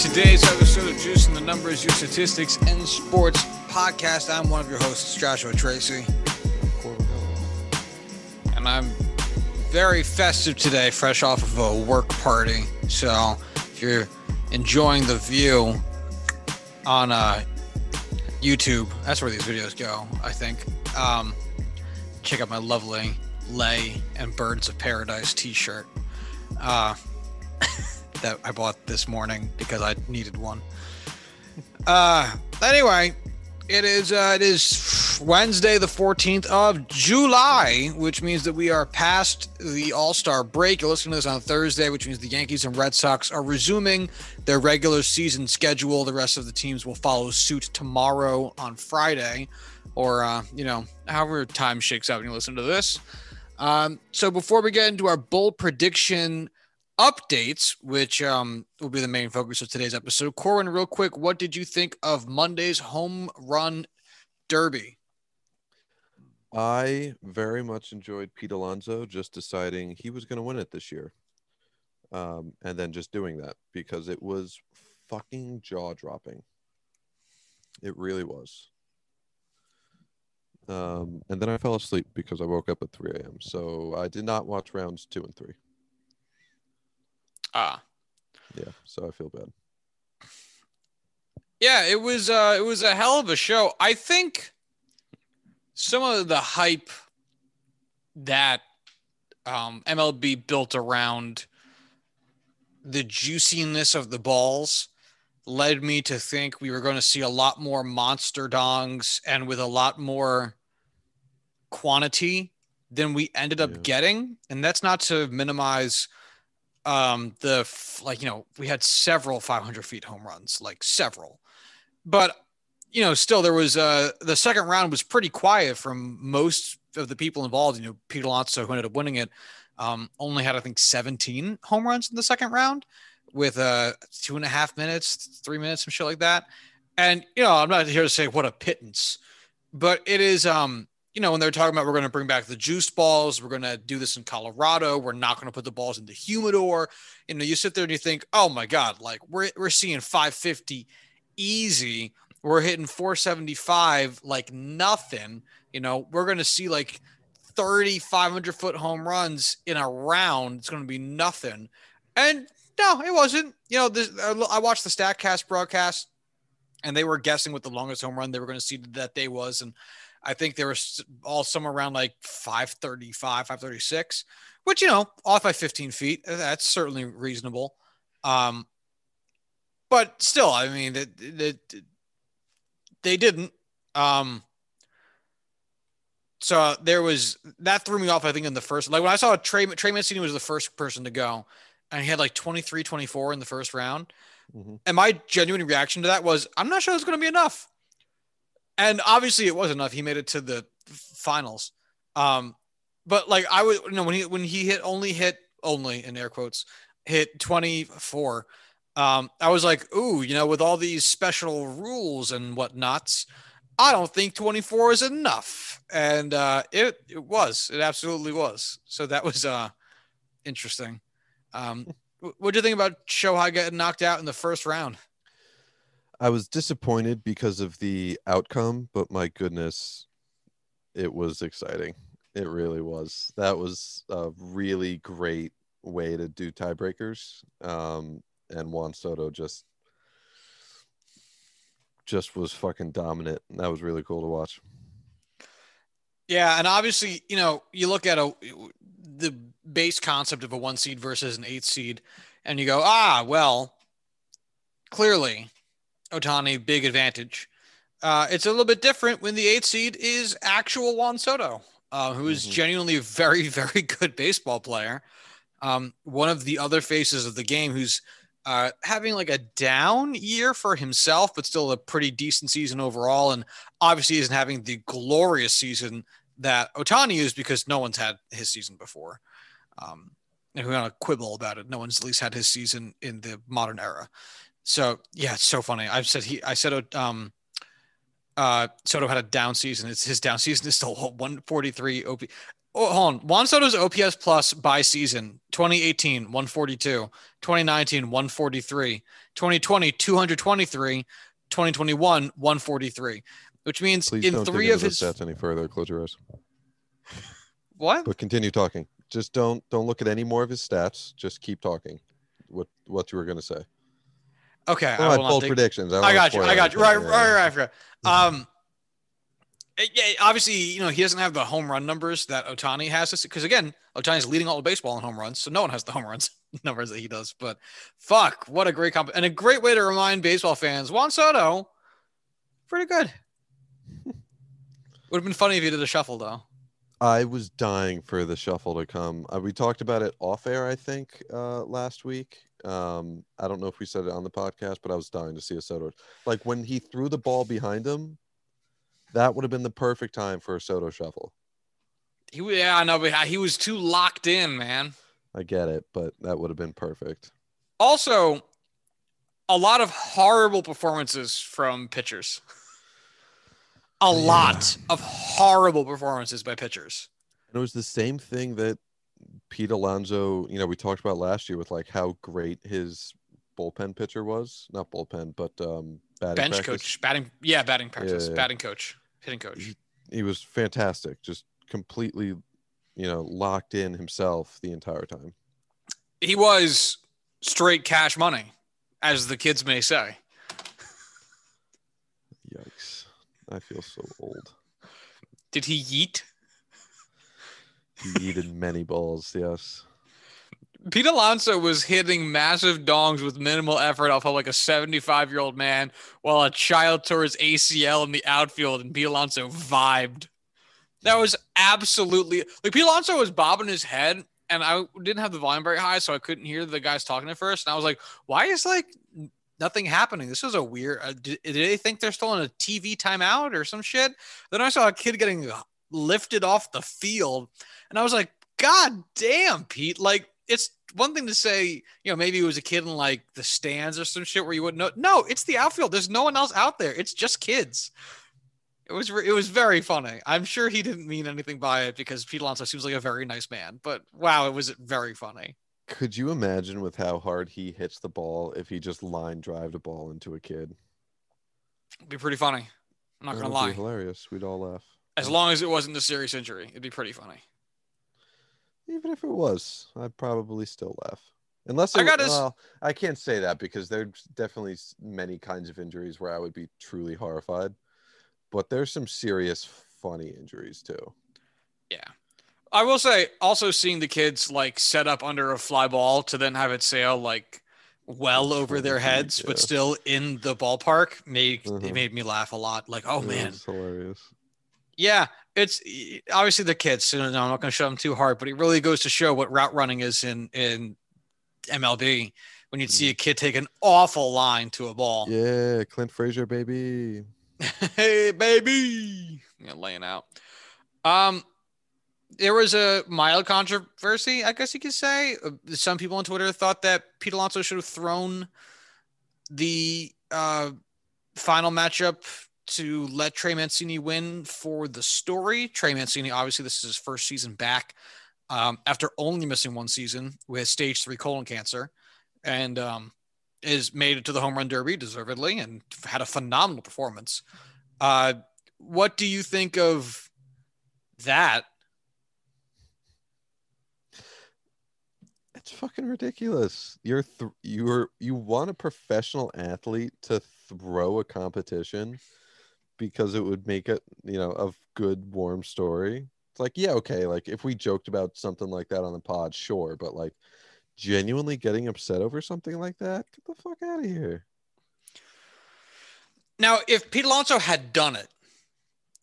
Today's episode of Juice and the Numbers, your statistics and sports podcast. I'm one of your hosts, Joshua Tracy, and I'm very festive today, fresh off of a work party. So if you're enjoying the view on uh, YouTube, that's where these videos go, I think. Um, check out my lovely Lay and Birds of Paradise t-shirt uh, that I bought this morning because I needed one. Uh, anyway, it is uh, it is Wednesday, the 14th of July, which means that we are past the All Star break. You're listening to this on Thursday, which means the Yankees and Red Sox are resuming their regular season schedule. The rest of the teams will follow suit tomorrow on Friday, or uh, you know, however time shakes out when you listen to this. Um, so before we get into our bold prediction updates, which um, will be the main focus of today's episode. Corwin, real quick, what did you think of Monday's home run derby? I very much enjoyed Pete Alonso just deciding he was going to win it this year. Um, and then just doing that because it was fucking jaw dropping. It really was. Um, and then I fell asleep because I woke up at 3 a.m. So I did not watch rounds two and three. Ah, Yeah, so I feel bad. yeah, it was uh, it was a hell of a show. I think some of the hype that um, MLB built around the juiciness of the balls led me to think we were going to see a lot more monster dongs and with a lot more quantity than we ended up Yeah. getting. And that's not to minimize um the like you know we had several 500 feet home runs like several. But you know still there was uh the second round was pretty quiet from most of the people involved. You know pete alonso who ended up winning it um only had i think 17 home runs in the second round with uh two and a half minutes three minutes some shit like that. And you know i'm not here to say what a pittance but it is um you know when they're talking about we're going to bring back the juice balls we're going to do this in colorado we're not going to put the balls in the humidor you know you sit there and you think oh my god like we're, we're seeing 550 easy we're hitting 475 like nothing you know we're going to see like 30 500 foot home runs in a round it's going to be nothing. And no it wasn't you know this, i watched the statcast broadcast and they were guessing what the longest home run they were going to see that day was and i think they were all somewhere around like 535 536 which you know off by 15 feet that's certainly reasonable. Um but still i mean that that they didn't um so there was that threw me off i think in the first like when i saw trey trey mancini was the first person to go and he had like 23 24 in the first round. Mhm. and my genuine reaction to that was i'm not sure it's going to be enough and obviously it was enough. He made it to the finals. Um but like i would you know when he when he hit only hit only in air quotes hit 24 um i was like ooh you know with all these special rules and whatnots i don't think 24 is enough. And uh it it was it absolutely was. So that was uh interesting. Um what do you think about Shohei getting knocked out in the first round I was disappointed because of the outcome, but my goodness, it was exciting. It really was. That was a really great way to do tiebreakers. Um, and Juan Soto just just was fucking dominant. That was really cool to watch. Yeah, and obviously, you know, you look at a the base concept of a one seed versus an eight seed, and you go, ah, well, clearly, Ohtani big advantage. Uh, it's a little bit different when the eighth seed is actual Juan Soto, uh, who is Mhm. genuinely a very, very good baseball player. Um, one of the other faces of the game who's uh, having like a down year for himself, but still a pretty decent season overall. And obviously isn't having the glorious season that Ohtani is because no one's had his season before. Um, and we're gonna quibble about it. No one's at least had his season in the modern era. So yeah, it's so funny. I've said he, I said, um, uh, Soto had a down season. It's his down season is still 143 OP. Oh, hold on. Juan Soto's OPS plus by season 2018, 142, 2019, 143, 2020, 223, 2021, 143, which means Please in three of his. stats any further. Close your eyes. What? But continue talking. Just don't don't look at any more of his stats. Just keep talking. What what you were gonna say? Okay. Oh, I will bold dig- predictions. I don't got you. I got you. Right, right, right. I forgot. Um, yeah, obviously, you know, he doesn't have the home run numbers that Ohtani has. Because again, Ohtani's leading all of baseball in home runs, so no one has the home runs numbers that he does. But fuck, what a great comp and a great way to remind baseball fans: Juan Soto, pretty good. Would have been funny if he did a shuffle though. I was dying for the shuffle to come. Uh, we talked about it off air, I think, uh, last week. Um, I don't know if we said it on the podcast, but I was dying to see a Soto. Like when he threw the ball behind him, that would have been the perfect time for a Soto shuffle. He, yeah, I know, but he was too locked in, man. I get it, but that would have been perfect. Also, a lot of horrible performances from pitchers. A Yeah. lot of horrible performances by pitchers. And it was the same thing that Pete Alonso, you know, we talked about last year with like how great his bullpen pitcher was. Not bullpen, but um batting Bench practice. coach, batting, yeah, batting practice, yeah. batting coach, hitting coach. He was fantastic, just completely, you know, locked in himself the entire time. He was straight cash money, as the kids may say. Yikes. I feel so old. Did he yeet? He needed many balls, yes. Pete Alonso was hitting massive dongs with minimal effort off of like a 75 year old man while a child tore his ACL in the outfield and Pete Alonso vibed. That was absolutely like Pete Alonso was bobbing his head and I didn't have the volume very high, so I couldn't hear the guys talking at first. And I was like, why is like nothing happening? This is a weird. Uh, did, did they think they're still in a TV timeout or some shit? Then I saw a kid getting lifted off the field and I was like, God damn, Pete. Like, it's one thing to say, you know, maybe it was a kid in like the stands or some shit where you wouldn't know. No, it's the outfield. There's no one else out there. It's just kids. It was it was very funny. I'm sure he didn't mean anything by it because Pete Alonso seems like a very nice man. But wow, it was very funny. Could you imagine with how hard he hits the ball if he just line drive the ball into a kid? It'd be pretty funny. I'm not That gonna lie. hilarious. We'd all laugh. As long as it wasn't a serious injury, it'd be pretty funny. Even if it was, I'd probably still laugh. Unless I it, got his- well, I can't say that because there's definitely many kinds of injuries where I would be truly horrified. But there's some serious funny injuries too. Yeah. I will say also seeing the kids like set up under a fly ball to then have it sail like well over their 20 feet, heads, but still in the ballpark made it Mhm. made me laugh a lot. Like, oh It man. hilarious. Yeah, it's obviously the kids. So no, I'm not going to show them too hard, but it really goes to show what route running is in in MLB when you'd see a kid take an awful line to a ball. Yeah, Clint Frazier, baby. hey, baby, yeah, laying out. Um, there was a mild controversy, I guess you could say. Uh, Some people on Twitter thought that Pete Alonso should have thrown the uh, final matchup to let Trey Mancini win for the story. Trey Mancini, obviously, this is his first season back um, after only missing one season with stage three colon cancer, and um, is made it to the home run derby deservedly and had a phenomenal performance. Uh, what do you think of that? It's fucking ridiculous. You're th- you're you want a professional athlete to throw a competition because it would make it, you know, a good warm story. It's like, yeah, okay, like if we joked about something like that on the pod, sure, but like genuinely getting upset over something like that, get the fuck out of here. Now, if Pete Alonso had done it,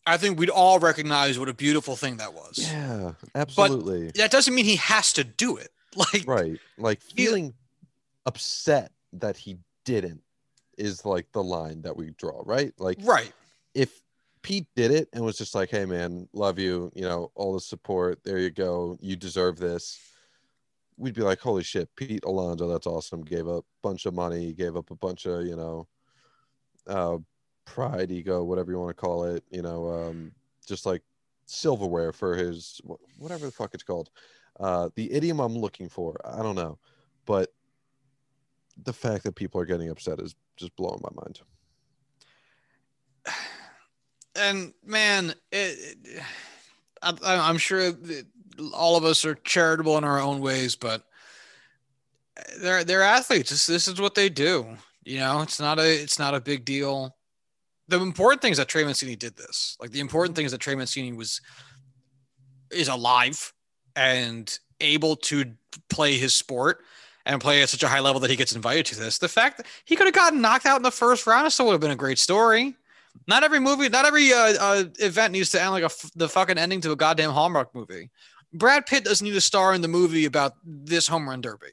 I think we'd all recognize what a beautiful thing that was. Yeah, absolutely. But That doesn't mean he has to do it. Like, right. Like feeling upset that he didn't is like the line that we draw, right? Like right. If Pete did it and was just like, "Hey, man, love you. You know, all the support. There you go. You deserve this." We'd be like, "Holy shit, Pete Alonso, that's awesome. Gave up a bunch of money. Gave up a bunch of, you know, uh, pride, ego, whatever you want to call it. You know, um, just like silverware for his whatever the fuck it's called. Uh, the idiom I'm looking for, I don't know, but the fact that people are getting upset is just blowing my mind. And man, it, it, I, I'm sure all of us are charitable in our own ways, but they're they're athletes. This, this is what they do. You know, it's not a it's not a big deal. The important thing is that Trey Mancini did this. Like the important thing is that Trey Mancini was is alive and able to play his sport and play at such a high level that he gets invited to this. The fact that he could have gotten knocked out in the first round still would have been a great story. Not every movie, not every uh, uh, event needs to end like the fucking ending to a goddamn Hallmark movie. Brad Pitt doesn't need to star in the movie about this home run derby.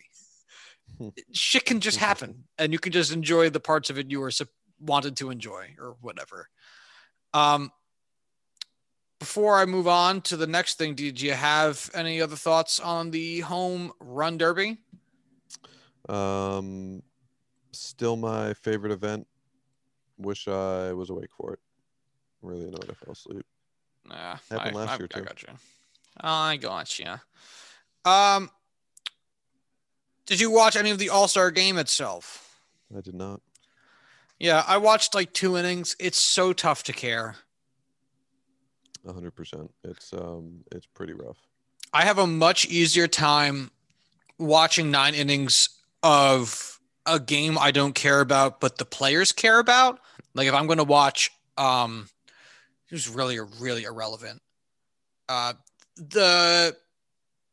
Shit can just happen, and you can just enjoy the parts of it you were su- wanted to enjoy, or whatever. Um, before I move on to the next thing, did you have any other thoughts on the home run derby? Um, still my favorite event. Wish I was awake for it. Really annoyed I fell asleep. Nah, Happened I, last I, year, I too. got you. I got you. Um, did you watch any of the All Star game itself? I did not. Yeah, I watched like two innings. It's so tough to care. hundred percent. It's um, it's pretty rough. I have a much easier time watching nine innings of a game I don't care about, but the players care about. Like if I'm going to watch, um, who's really, really irrelevant. Uh, the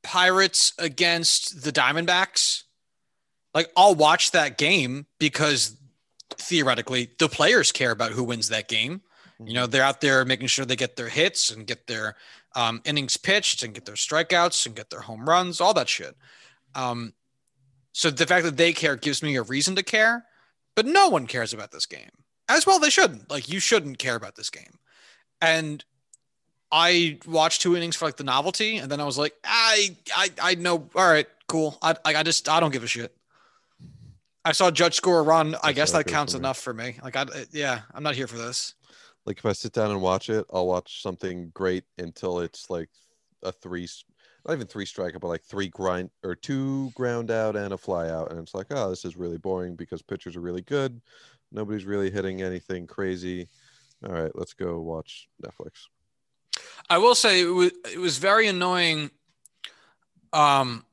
Pirates against the Diamondbacks. Like I'll watch that game because theoretically the players care about who wins that game. You know, they're out there making sure they get their hits and get their um, innings pitched and get their strikeouts and get their home runs, all that shit. Um, so the fact that they care gives me a reason to care, but no one cares about this game. As well, they shouldn't. Like, you shouldn't care about this game. And I watched two innings for like the novelty, and then I was like, I, I, I know. All right, cool. I, I I just, I don't give a shit. I saw Judge score a run. I That's guess that counts enough for me. Like, I, yeah, I'm not here for this. Like if I sit down and watch it, I'll watch something great until it's like a three, not even three strikeout, but like three grind or two ground out and a fly out, and it's like, oh, this is really boring because pitchers are really good. Nobody's really hitting anything crazy. All right, let's go watch Netflix. I will say it was it was very annoying. Um,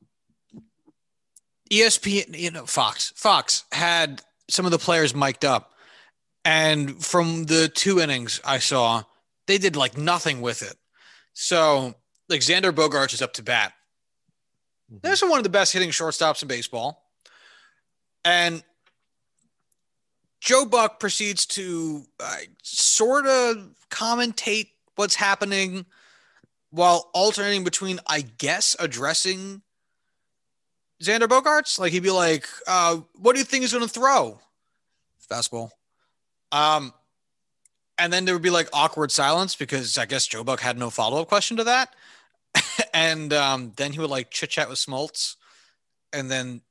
ESPN, you know, Fox, Fox had some of the players mic'd up, and from the two innings I saw, they did like nothing with it. So, like Xander Bogaerts is up to bat. Mhm. There's one of the best hitting shortstops in baseball, and Joe Buck proceeds to uh, sort of commentate what's happening while alternating between, I guess, addressing Xander Bogaerts. Like he'd be like, uh, "What do you think he's going to throw?" Fastball. Um, and then there would be like awkward silence because I guess Joe Buck had no follow up question to that. and um, then he would like chit chat with Smoltz, and then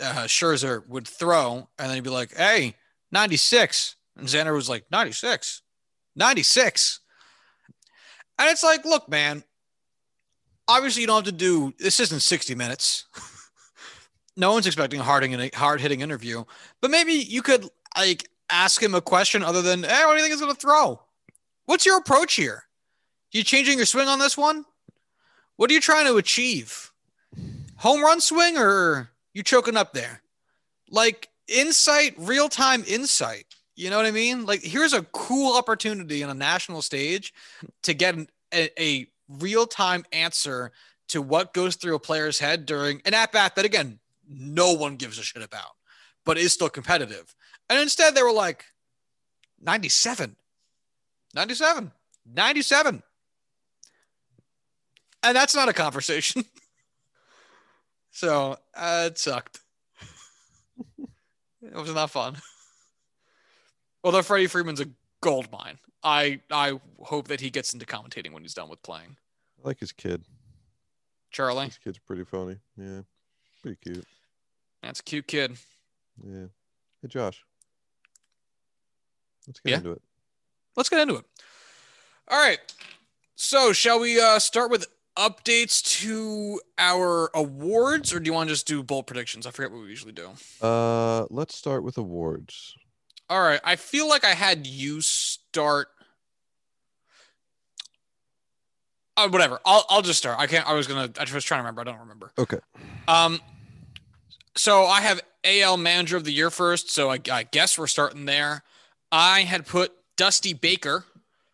uh, Scherzer would throw, and then he'd be like, "Hey, 96," and Xander was like, "96, 96." And it's like, look, man, obviously you don't have to do this isn't 60 minutes. no one's expecting a hard hard hitting interview, but maybe you could like ask him a question other than, hey, what do you think he's going to throw? What's your approach here? You changing your swing on this one? What are you trying to achieve? Home run swing or you choking up there? Like insight, real time insight. You know what I mean? Like here's a cool opportunity on a national stage to get an, a, a real time answer to what goes through a player's head during an at bat that again no one gives a shit about, but is still competitive. And instead they were like 97, 97, 97. And that's not a conversation. so uh, it sucked. it was not fun. Although Freddie Freeman's a gold mine. I I hope that he gets into commentating when he's done with playing. I like his kid. Charlie, His kid's pretty funny. Yeah, pretty cute. that's a cute kid. Yeah. Hey, Josh. Let's get Yeah? into it. Let's get into it. All right. So, shall we uh, start with updates to our awards, or do you want to just do bold predictions? I forget what we usually do. Uh, let's start with awards. All right. I feel like I had you start. Uh, whatever. I'll I'll just start. I can't. I was gonna. I was trying to remember. I don't remember. Okay. Um. So I have AL Manager of the Year first. So I, I guess we're starting there. I had put Dusty Baker.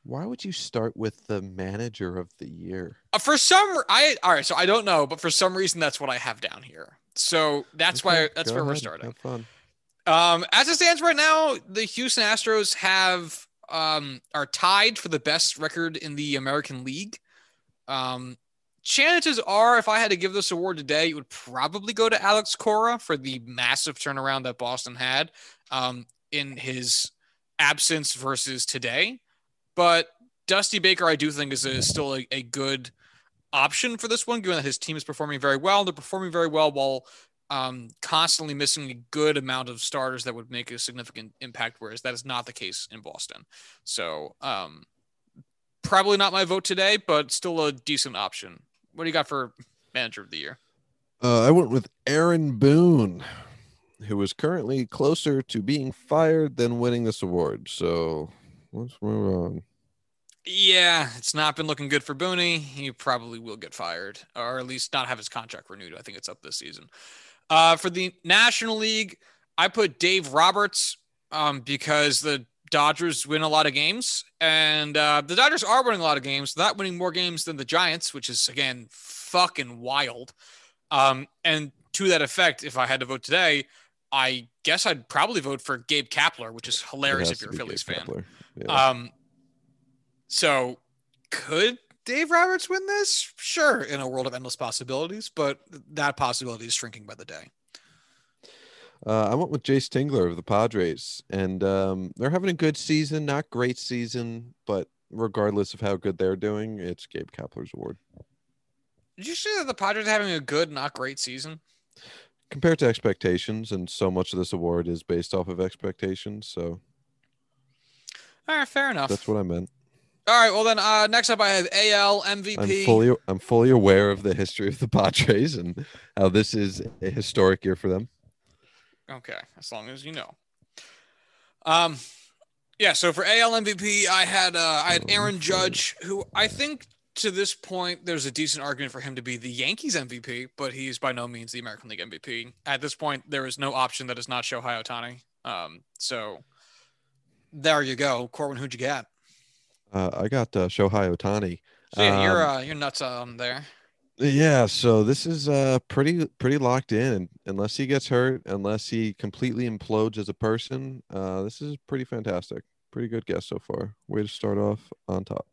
Why would you start with the manager of the year? Uh, for some, I all right. So I don't know, but for some reason, that's what I have down here. So that's Okay, why that's where we're starting. Have fun. Um, as it stands right now, the Houston Astros have um are tied for the best record in the American League. Um, chances are, if I had to give this award today, it would probably go to Alex Cora for the massive turnaround that Boston had um, in his absence versus today. But Dusty Baker, I do think, is, is still a, a good option for this one, given that his team is performing very well. They're performing very well while um, constantly missing a good amount of starters that would make a significant impact, whereas that is not the case in Boston. So, um, probably not my vote today, but still a decent option. What do you got for manager of the year? Uh, I went with Aaron Boone, who is currently closer to being fired than winning this award. So let's move on. Yeah, it's not been looking good for Booney. He probably will get fired, or at least not have his contract renewed. I think it's up this season. Uh, for the National League, I put Dave Roberts um, because the Dodgers win a lot of games, and uh, the Dodgers are winning a lot of games. Not winning more games than the Giants, which is again fucking wild. Um, and to that effect, if I had to vote today, I guess I'd probably vote for Gabe Kapler, which is hilarious if you're a Phillies Gabe fan. Kapler. Yeah. Um, so could Dave Roberts win this? Sure, in a world of endless possibilities, but that possibility is shrinking by the day. Uh, I went with Jayce Tingler of the Padres, and um, they're having a good season, not great season, but regardless of how good they're doing, it's Gabe Kapler's award Did you say that the Padres are having a good, not great season? compared to expectations, and so much of this award is based off of expectations. So All right, fair enough. that's what I meant. All right, well then, uh, next up I have AL MVP. I'm fully I'm fully aware of the history of the Padres and how this is a historic year for them. Okay, as long as you know. Um, yeah. So for AL MVP, I had uh, I had Aaron Judge, who I think to this point there's a decent argument for him to be the Yankees MVP, but he's by no means the American League MVP. At this point, there is no option that is not Shohei Ohtani. Um, so there you go, Corwin. Who'd you get? Uh, I got uh, Shohei Ohtani. So yeah, you're Um, uh, you're nuts on there. Yeah, so this is uh pretty pretty locked in. Unless he gets hurt, unless he completely implodes as a person, uh, this is pretty fantastic. Pretty good guess so far. Way to start off on top.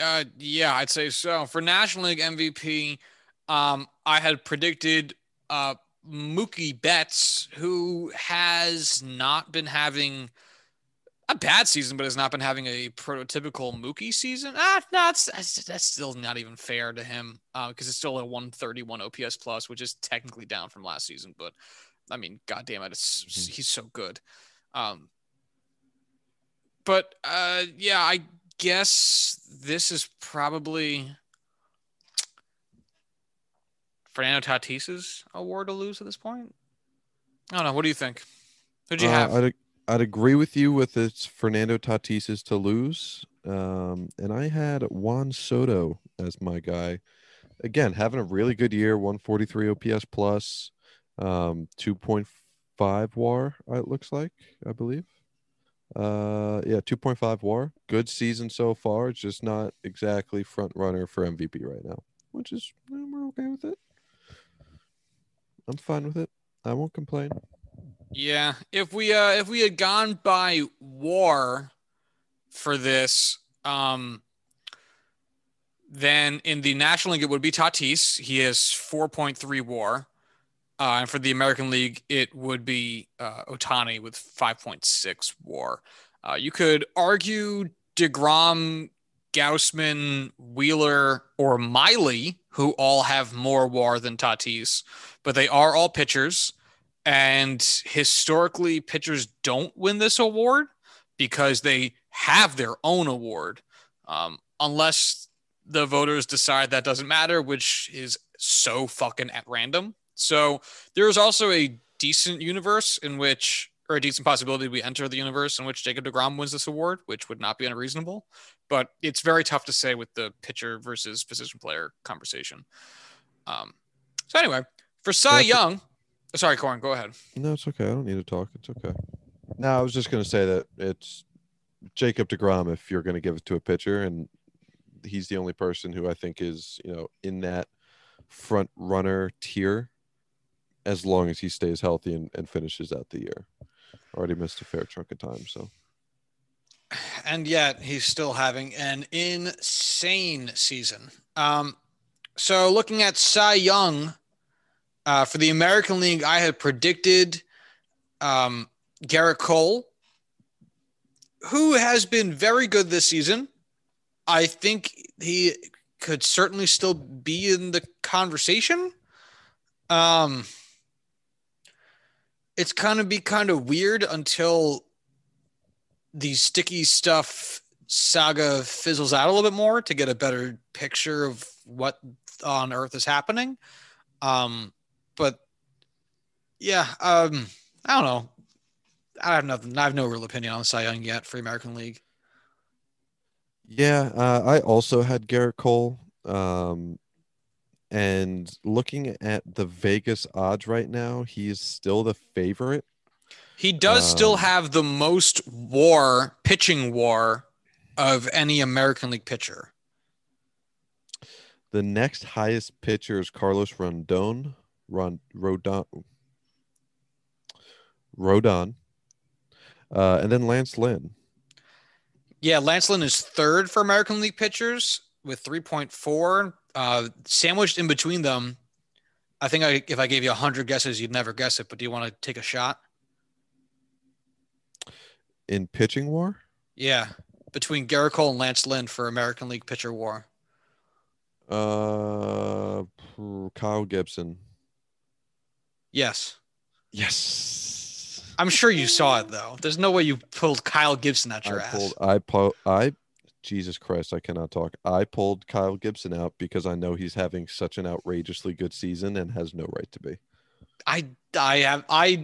Uh, yeah, I'd say so. For National League MVP, um, I had predicted uh, Mookie Betts, who has not been having a bad season, but has not been having a prototypical Mookie season. Ah, no, that's, that's, still not even fair to him because it's still a 131 OPS plus, which is technically down from last season. But I mean, goddamn it, Mhm. he's so good. Um, but uh, yeah, I guess this is probably Fernando Tatis's award to lose at this point. I don't know. What do you think? Who'd you Uh, have? I'd I'd agree with you with it's Fernando Tatis's to lose. Um, and I had Juan Soto as my guy. Again, having a really good year, 143 OPS plus, um, 2.5 WAR. uh, It looks like I believe. Uh, yeah, 2.5 WAR. Good season so far. It's just not exactly front runner for MVP right now, which is eh, we're okay with it. I'm fine with it. I won't complain. Yeah, if we uh if we had gone by war for this, um then in the National League it would be Tatis. He has 4.3 war. Uh, and for the American League, it would be uh, Ohtani with 5.6 war. Uh, you could argue DeGrom, Gausman, Wheeler, or Miley, who all have more war than Tatis, but they are all pitchers. And historically, pitchers don't win this award because they have their own award. Um, unless the voters decide that doesn't matter, which is so fucking at random. So there's also a decent universe in which, or a decent possibility we enter the universe in which Jacob DeGrom wins this award, which would not be unreasonable. But it's very tough to say with the pitcher versus position player conversation. Um, so anyway, for Cy Young, sorry, Corin, go ahead. No, it's okay. I don't need to talk. It's okay. No, I was just going to say that it's Jacob DeGrom if you're going to give it to a pitcher, and he's the only person who I think is, you know, in that front runner tier as long as he stays healthy and, and finishes out the year. Already missed a fair chunk of time, so and yet he's still having an insane season. Um, so looking at Cy Young uh, for the American League, I had predicted um, Gerrit Cole, who has been very good this season. I think he could certainly still be in the conversation. Um, it's kind of be kind of weird until the sticky stuff saga fizzles out a little bit more to get a better picture of what on earth is happening. Um, but yeah, um, I don't know. I have nothing. I have no real opinion on Cy Young yet for American League. Yeah, uh, I also had Gerrit Cole. Um, and looking at the Vegas odds right now, he is still the favorite. He does still Um, have the most WAR pitching WAR of any American League pitcher. The next highest pitcher is Carlos Rondon. Ron, Rodon. Rodon. Uh, and then Lance Lynn. Yeah, Lance Lynn is third for American League pitchers with 3.4. Uh, sandwiched in between them, I think I, if I gave you 100 guesses, you'd never guess it. But do you want to take a shot? In pitching war? Yeah, between Gerrit Cole and Lance Lynn for American League pitcher war. Uh, Kyle Gibson. Yes. Yes. I'm sure you saw it, though. There's no way you pulled Kyle Gibson out your I ass. pulled. I po- I. Jesus Christ, I cannot talk. I pulled Kyle Gibson out because I know he's having such an outrageously good season and has no right to be. I, I have, I,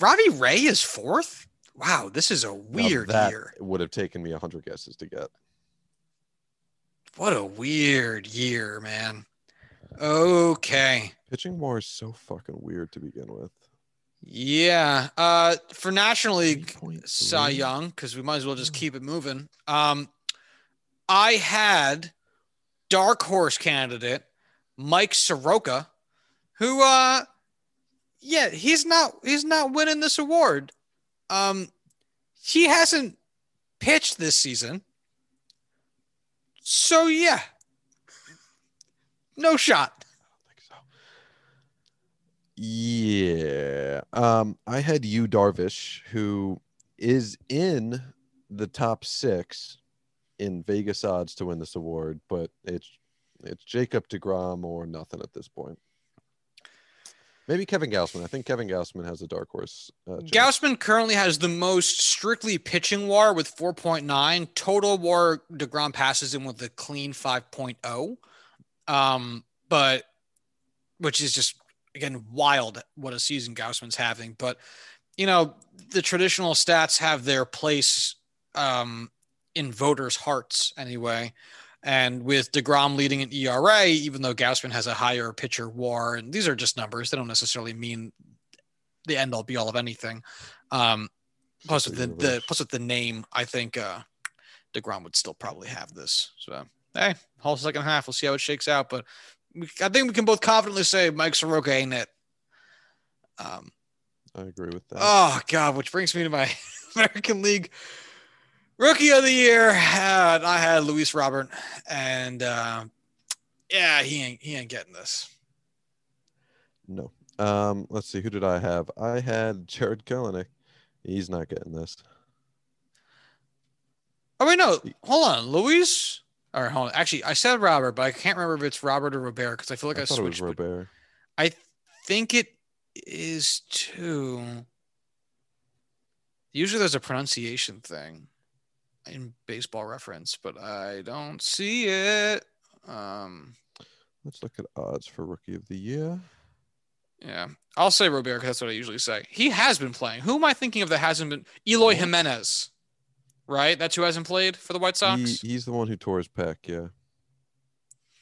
Robbie Ray is fourth. Wow, this is a Now weird that year. would have taken me hundred guesses to get. What a weird year, man. Okay. Pitching war is so fucking weird to begin with. Yeah. Uh, for National League, 3.3? Cy Young, because we might as well just keep it moving. Um, I had dark horse candidate Mike Soroka, who, uh, yeah, he's not he's not winning this award. Um, he hasn't pitched this season, so yeah, no shot. Yeah. Um, I had Yu Darvish, who is in the top six in Vegas odds to win this award, but it's it's Jacob DeGrom or nothing at this point. Maybe Kevin Gausman. I think Kevin Gausman has a dark horse. Uh, chance. Gausman currently has the most strictly pitching WAR with 4.9. Total WAR DeGrom passes him with a clean 5.0. Um, but which is just again wild what a season Gausman's having. But you know, the traditional stats have their place um in voters' hearts anyway. And with DeGrom leading an ERA, even though Gausman has a higher pitcher WAR, and these are just numbers, they don't necessarily mean the end all be all of anything. Um, plus with the, the plus with the name, I think uh, Degrom would still probably have this. So hey, whole second half, we'll see how it shakes out. But I think we can both confidently say Mike Soroka ain't it. Um, I agree with that. oh God, which brings me to my American League Rookie of the Year. Uh, I had Luis Robert, and uh, yeah, he ain't he ain't getting this. no. Um, let's see. Who did I have? I had Jarred Kelenic. He's not getting this. Oh wait, no, hold on, Luis. All right, hold on. Actually, I said Robert, but I can't remember if it's Robert or Robert because I feel like I, I thought it was switched. Robert. I think it is too. Usually, there's a pronunciation thing. in baseball reference, but I don't see it. Um, Let's look at odds for rookie of the year. yeah, I'll say Robert because that's what I usually say. He has been playing. Who am I thinking of that hasn't been? Eloy Jimenez, right? That's who hasn't played for the White Sox. He, he's the one who tore his pec. Yeah,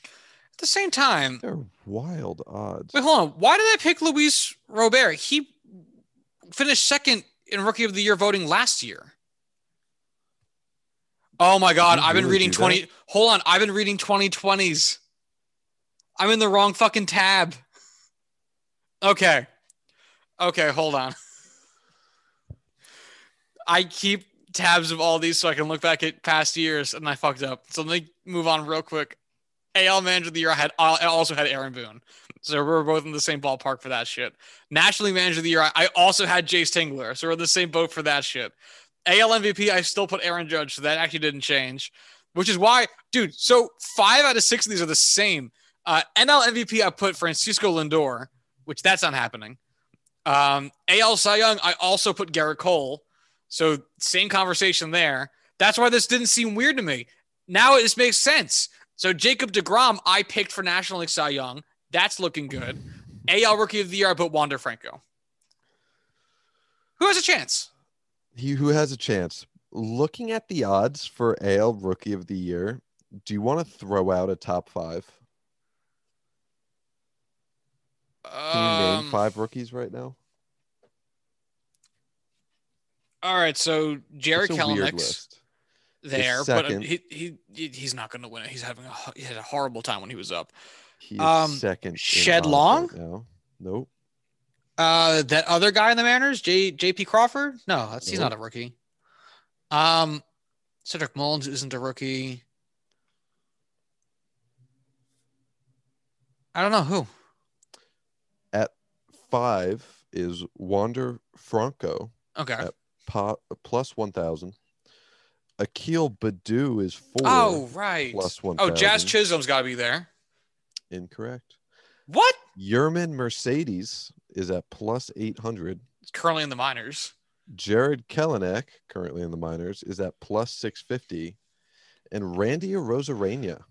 At the same time, they're wild odds. wait, hold on. Why did I pick Luis Robert? He finished second in Rookie of the Year voting last year. Oh my God! I've been really reading twenty. Hold on, I've been reading twenty twenties. I'm in the wrong fucking tab. Okay. Okay, hold on. I keep tabs of all these so I can look back at past years, and I fucked up. So let me move on real quick. AL Manager of the Year, I had I also had Aaron Boone, so we're both in the same ballpark for that shit. National League Manager of the Year, I- I also had Jayce Tingler, so we're in the same boat for that shit. AL MVP, I still put Aaron Judge, so that actually didn't change. Which is why, dude. So five out of six of these are the same. Uh, NL MVP, I put Francisco Lindor, which that's not happening. Um, AL Cy Young, I also put Gerrit Cole. So same conversation there. That's why this didn't seem weird to me. Now it just makes sense. So Jacob DeGrom, I picked for National League Cy Young. That's looking good. AL Rookie of the Year, I put Wander Franco. Who has a chance? He who has a chance. Looking at the odds for AL Rookie of the Year, do you want to throw out a top five? Can you name Um, five rookies right now? All right, so Jarred Kelenic's there, but he, he he- he's not going to win it. He's having a he had a horrible time when he was up. He Um, second. Shed Long? right now. Nope. Uh, that other guy in the Mariners, J J.P. Crawford. No, that's he's not a rookie. Um, Cedric Mullins isn't a rookie. I don't know who. At Five is Wander Franco, Okay. Yep. Po- plus 1,000. Akil Baddoo is four. Oh right. plus Oh, 1,000. Jazz Chisholm's got to be there. Incorrect. What? Yermín Mercedes is at plus 800. It's currently in the minors. Jarred Kelenic, currently in the minors, is at plus 650. And Randy Arozarena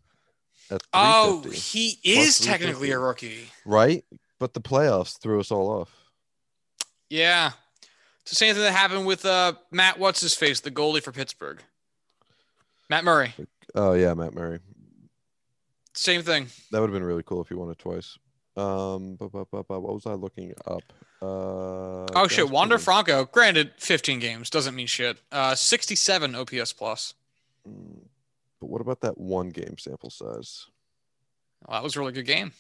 at Oh, he is technically a rookie. right? But the playoffs threw us all off. Yeah. It's the same thing that happened with uh Matt what's his face, the goalie for Pittsburgh. Matt Murray. Oh, yeah, Matt Murray. Same thing. That would have been really cool if he won it twice. Um, bu- bu- bu- bu- what was I looking up? Uh, Oh shit, Wander. Franco. Granted, 15 games doesn't mean shit. Uh, 67 OPS plus. Mm, But what about that one game sample size? Well, that was a really good game.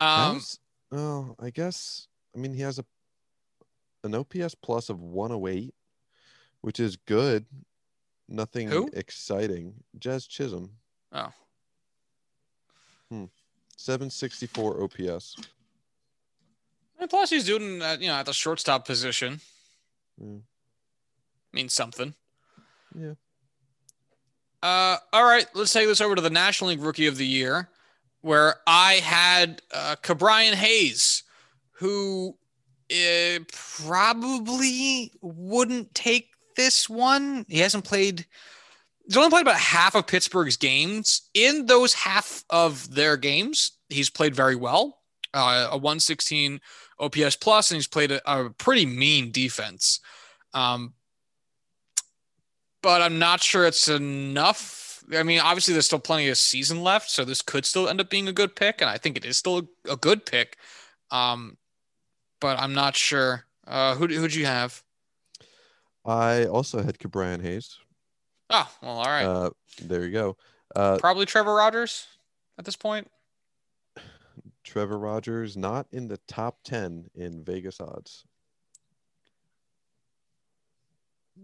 Um, How's- oh, I guess. I mean, he has a an OPS plus of 108, which is good. Nothing Who? exciting. Jazz Chisholm. Oh. Hmm. 764 OPS. and plus he's doing uh, you know at the shortstop position Mm, means something. Yeah. Uh, all right, let's take this over to the National League Rookie of the Year, where I had uh, Ke'Bryan Hayes, who uh, probably wouldn't take this one. He hasn't played. He's only played about half of Pittsburgh's games. In those half of their games, he's played very well. Uh, a 116 OPS plus, and he's played a, a pretty mean defense. Um, but I'm not sure it's enough. I mean, obviously, there's still plenty of season left, so this could still end up being a good pick, and I think it is still a, a good pick. Um, but I'm not sure. Uh, who who'd you have? I also had Ke'Bryan Hayes. Oh, well, all right. Uh, there you go. Uh, Probably Trevor Rogers at this point. Trevor Rogers not in the top 10 in Vegas odds,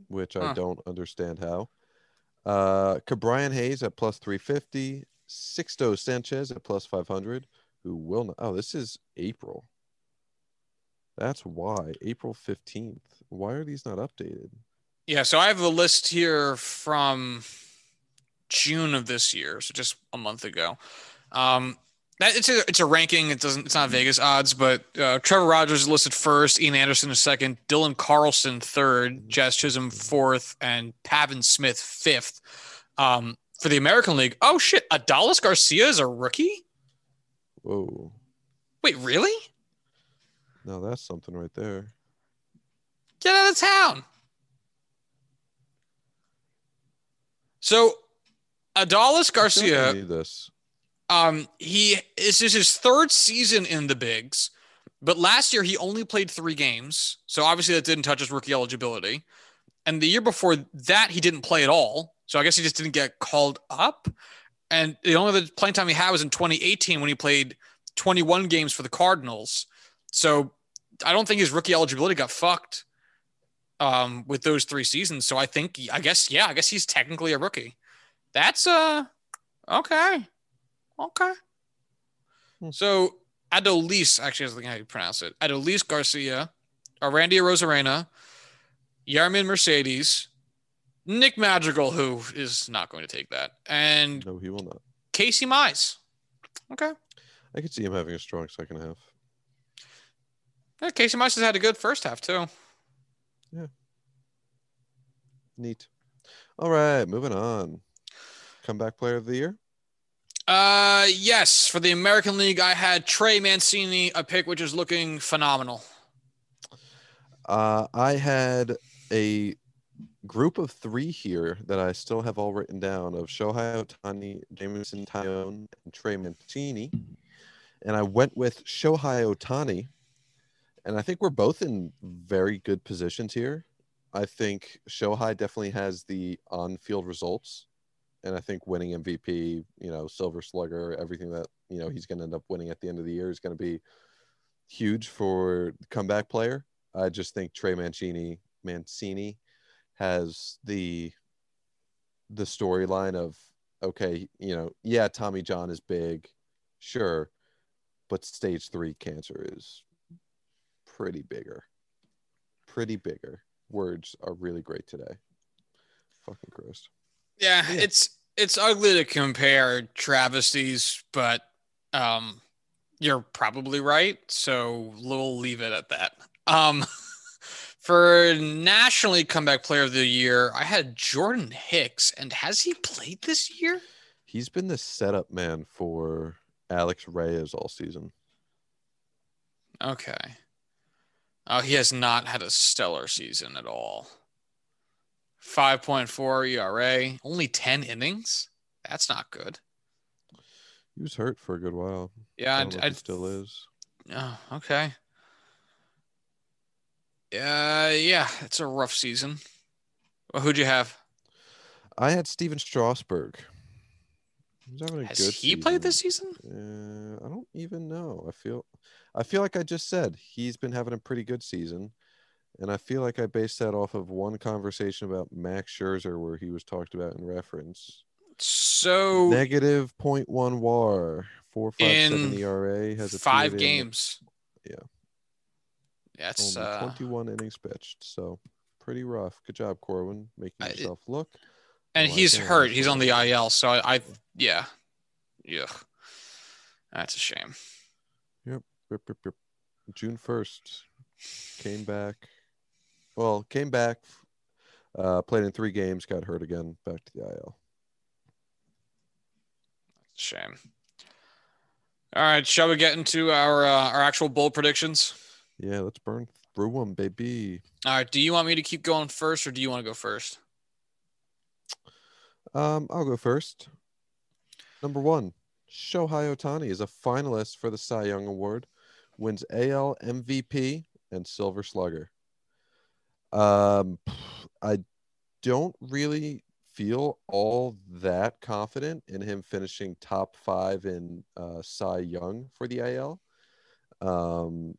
which I don't understand how. Uh, Ke'Bryan Hayes at plus 350, Sixto Sanchez at plus 500, who will not. Oh, this is April. That's why. April 15th. Why are these not updated? Yeah, so I have a list here from June of this year, so just a month ago. Um, that it's a it's a ranking. It doesn't it's not Vegas odds, but uh, Trevor Rogers is listed first, Ian Anderson is second, Dylan Carlson third, Jazz Chisholm fourth, and Pavin Smith fifth. Um, for the American League, oh shit, Adolis Garcia is a rookie. Whoa. Wait, really? Now that's something right there. Get out of town. So, Adolis Garcia. This. Um, he this is his third season in the bigs, but last year he only played three games, so obviously that didn't touch his rookie eligibility. And the year before that, he didn't play at all, so I guess he just didn't get called up. And the only the playing time he had was in 2018 when he played 21 games for the Cardinals. So I don't think his rookie eligibility got fucked um, with those three seasons. So I think, I guess, yeah, I guess he's technically a rookie. That's uh okay. Okay. Hmm. So Adolis, actually, I thinking how you pronounce it. Adolis Garcia, Randy Arozarena, Yermín Mercedes, Nick Madrigal, who is not going to take that, and No, he will not. Casey Mize. Okay. I could see him having a strong second half. Yeah, Casey Mize has had a good first half too. Yeah. Neat. All right, moving on. Comeback player of the year. Uh, yes, for the American League, I had Trey Mancini, a pick which is looking phenomenal. Uh, I had a group of three here that I still have all written down of Shohei Ohtani, Jameson Taillon, and Trey Mancini. And I went with Shohei Ohtani. And I think we're both in very good positions here. I think Shohei definitely has the on field results. And I think winning MVP, you know, Silver Slugger, everything that, you know, he's going to end up winning at the end of the year is going to be huge for the comeback player. I just think Trey Mancini, Mancini has the the storyline of okay, you know, yeah, Tommy John is big, sure, but stage three cancer is pretty bigger. Pretty bigger. Words are really great today. Fucking Christ. Yeah, Yeah. it's it's ugly to compare travesties, but um, you're probably right. So we'll leave it at that. Um, for nationally comeback player of the year, I had Jordan Hicks, and has he played this year? He's been the setup man for Alex Reyes all season. Okay. Oh, he has not had a stellar season at all. 5.4 ERA, only 10 innings. That's not good. He was hurt for a good while. Yeah, I don't know if I, still is. Oh, okay. Uh, yeah, it's a rough season. Well, who'd you have? I had Stephen Strasburg. He's having a Has good he played this season. season? Uh, I don't even know. I feel, I feel like I just said he's been having a pretty good season, and I feel like I based that off of one conversation about Max Scherzer where he was talked about in reference. So Negative point one WAR, four five seven ERA has a five period in games. Yeah. That's only uh, 21 innings pitched, so pretty rough. Good job, Corwin, making I- yourself look. and he's hurt. He's on the. IL. So I, I yeah, yeah, that's a shame. Rip, rip, rip. June first, came back. Well, came back. Uh, played in three games, got hurt again. Back to the IL. Shame. All right, shall we get into our uh, our actual bold predictions? Yeah, let's burn through them, baby. All right, do you want me to keep going first, or do you want to go first? Um, I'll go first. Number one, Shohei Ohtani is a finalist for the Cy Young Award, wins AL MVP and Silver Slugger. Um, I don't really feel all that confident in him finishing top five in uh, Cy Young for the AL. Um,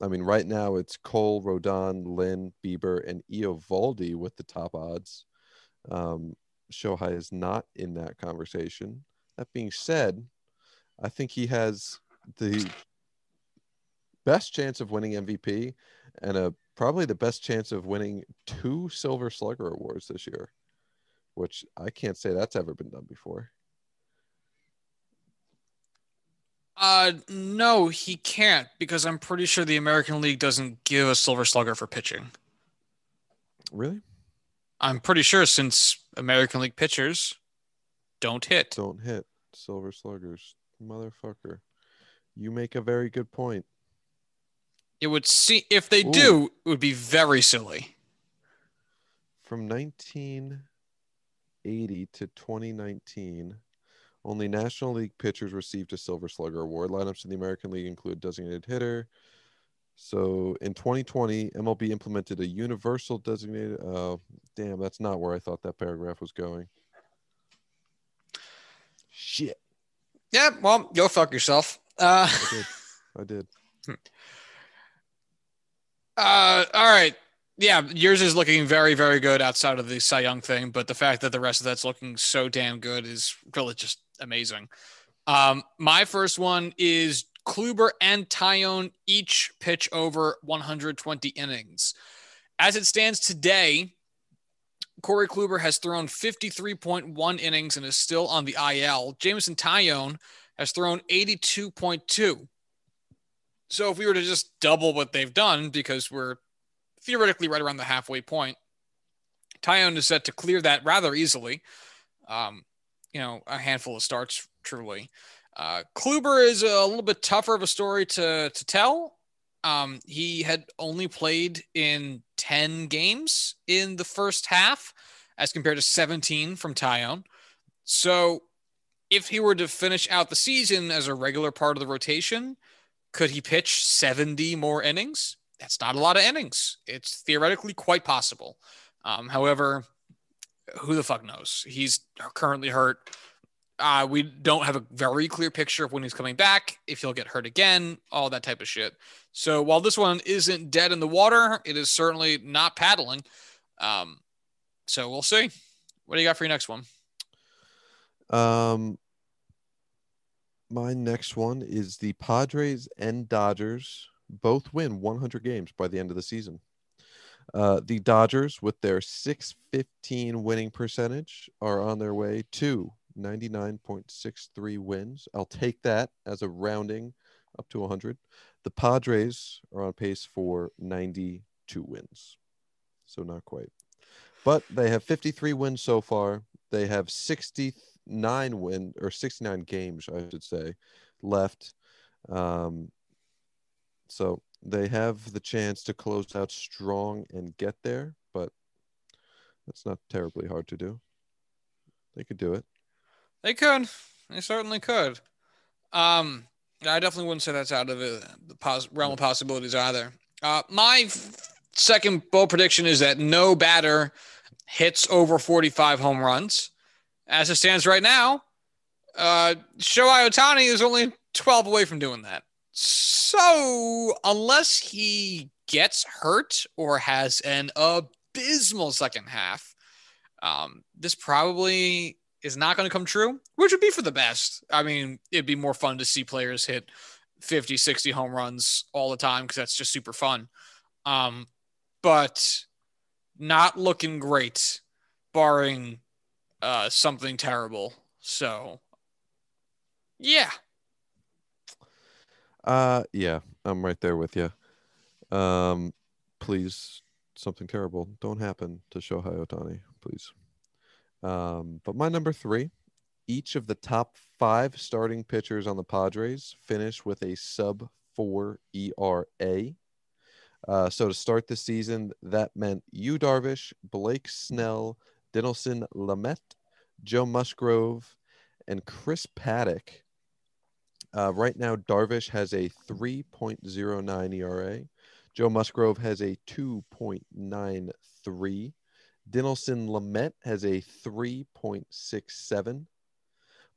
I mean, right now it's Cole, Rodon, Lynn, Bieber, and Eovaldi with the top odds. Um, Shohei is not in that conversation. That being said, I think he has the best chance of winning MVP and a probably the best chance of winning two Silver Slugger awards this year, which I can't say that's ever been done before. Uh, no, he can't because I'm pretty sure the American League doesn't give a Silver Slugger for pitching. Really? I'm pretty sure since American League pitchers don't hit. Don't hit Silver Sluggers, motherfucker. You make a very good point. It would see if they Ooh. do, it would be very silly. From 1980 to 2019, only National League pitchers received a Silver Slugger award. Lineups in the American League include designated hitter. So in 2020, MLB implemented a universal designated. Oh, damn, that's not where I thought that paragraph was going. Shit, Yeah, well, go fuck yourself. Uh, I did. I did. uh, all right. Yeah, yours is looking very, very good outside of the Cy Young thing, but the fact that the rest of that's looking so damn good is really just amazing. Um, my first one is Kluber and Taillon each pitch over 120 innings. As it stands today, Corey Kluber has thrown 53.1 innings and is still on the IL. Jameson Taillon has thrown 82.2. So if we were to just double what they've done, because we're theoretically right around the halfway point, Taillon is set to clear that rather easily. Um, you know, a handful of starts, truly. Uh, Kluber is a little bit tougher of a story to to tell. Um, he had only played in 10 games in the first half as compared to 17 from Taillon. So if he were to finish out the season as a regular part of the rotation, could he pitch 70 more innings? That's not a lot of innings. It's theoretically quite possible. Um, however, who the fuck knows? He's currently hurt. Uh, we don't have a very clear picture of when he's coming back, if he'll get hurt again, all that type of shit. So while this one isn't dead in the water, it is certainly not paddling. Um, so we'll see. What do you got for your next one? Um, my next one is the Padres and Dodgers both win 100 games by the end of the season. Uh, the Dodgers, with their 615 winning percentage, are on their way to 99.63 wins. I'll take that as a rounding up to 100. The Padres are on pace for 92 wins. So not quite. But they have 53 wins so far. They have 69 win or 69 games, I should say, left. Um, so they have the chance to close out strong and get there, but that's not terribly hard to do. They could do it. They could. They certainly could. Um, I definitely wouldn't say that's out of the, pos- realm of possibilities either. Uh, my second bold prediction is that no batter hits over 45 home runs. As it stands right now, uh, Shohei Ohtani is only 12 away from doing that. So, unless he gets hurt or has an abysmal second half, um, this probably is not going to come true, which would be for the best. I mean, it'd be more fun to see players hit 50, 60 home runs all the time because that's just super fun. Um, but not looking great, barring uh, something terrible. So, yeah. Uh yeah, I'm right there with you. Um please something terrible don't happen to Shohei Ohtani, please. Um but my number 3, each of the top 5 starting pitchers on the Padres finished with a sub 4 ERA. Uh, so to start the season, that meant Yu Darvish, Blake Snell, Dinelson Lamet, Joe Musgrove, and Chris Paddack uh, right now, Darvish has a 3.09 ERA. Joe Musgrove has a 2.93. Dinelson Lamet has a 3.67.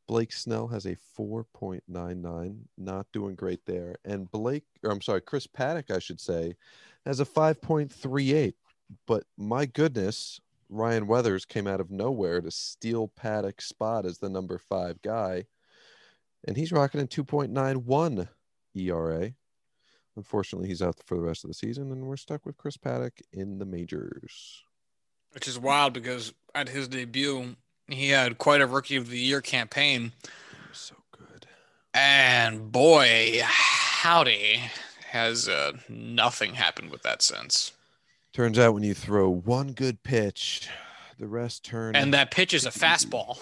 Blake Snell has a 4.99. Not doing great there. And Blake, or I'm sorry, Chris Paddack, I should say, has a 5.38. But my goodness, Ryan Weathers came out of nowhere to steal Paddack's spot as the number five guy and he's rocking a 2.91 ERA. Unfortunately, he's out for the rest of the season, and we're stuck with Chris Paddack in the majors. Which is wild because at his debut, he had quite a rookie of the year campaign. So good. And boy, howdy, has uh, nothing happened with that since. Turns out when you throw one good pitch, the rest turn. And that pitch is a fastball.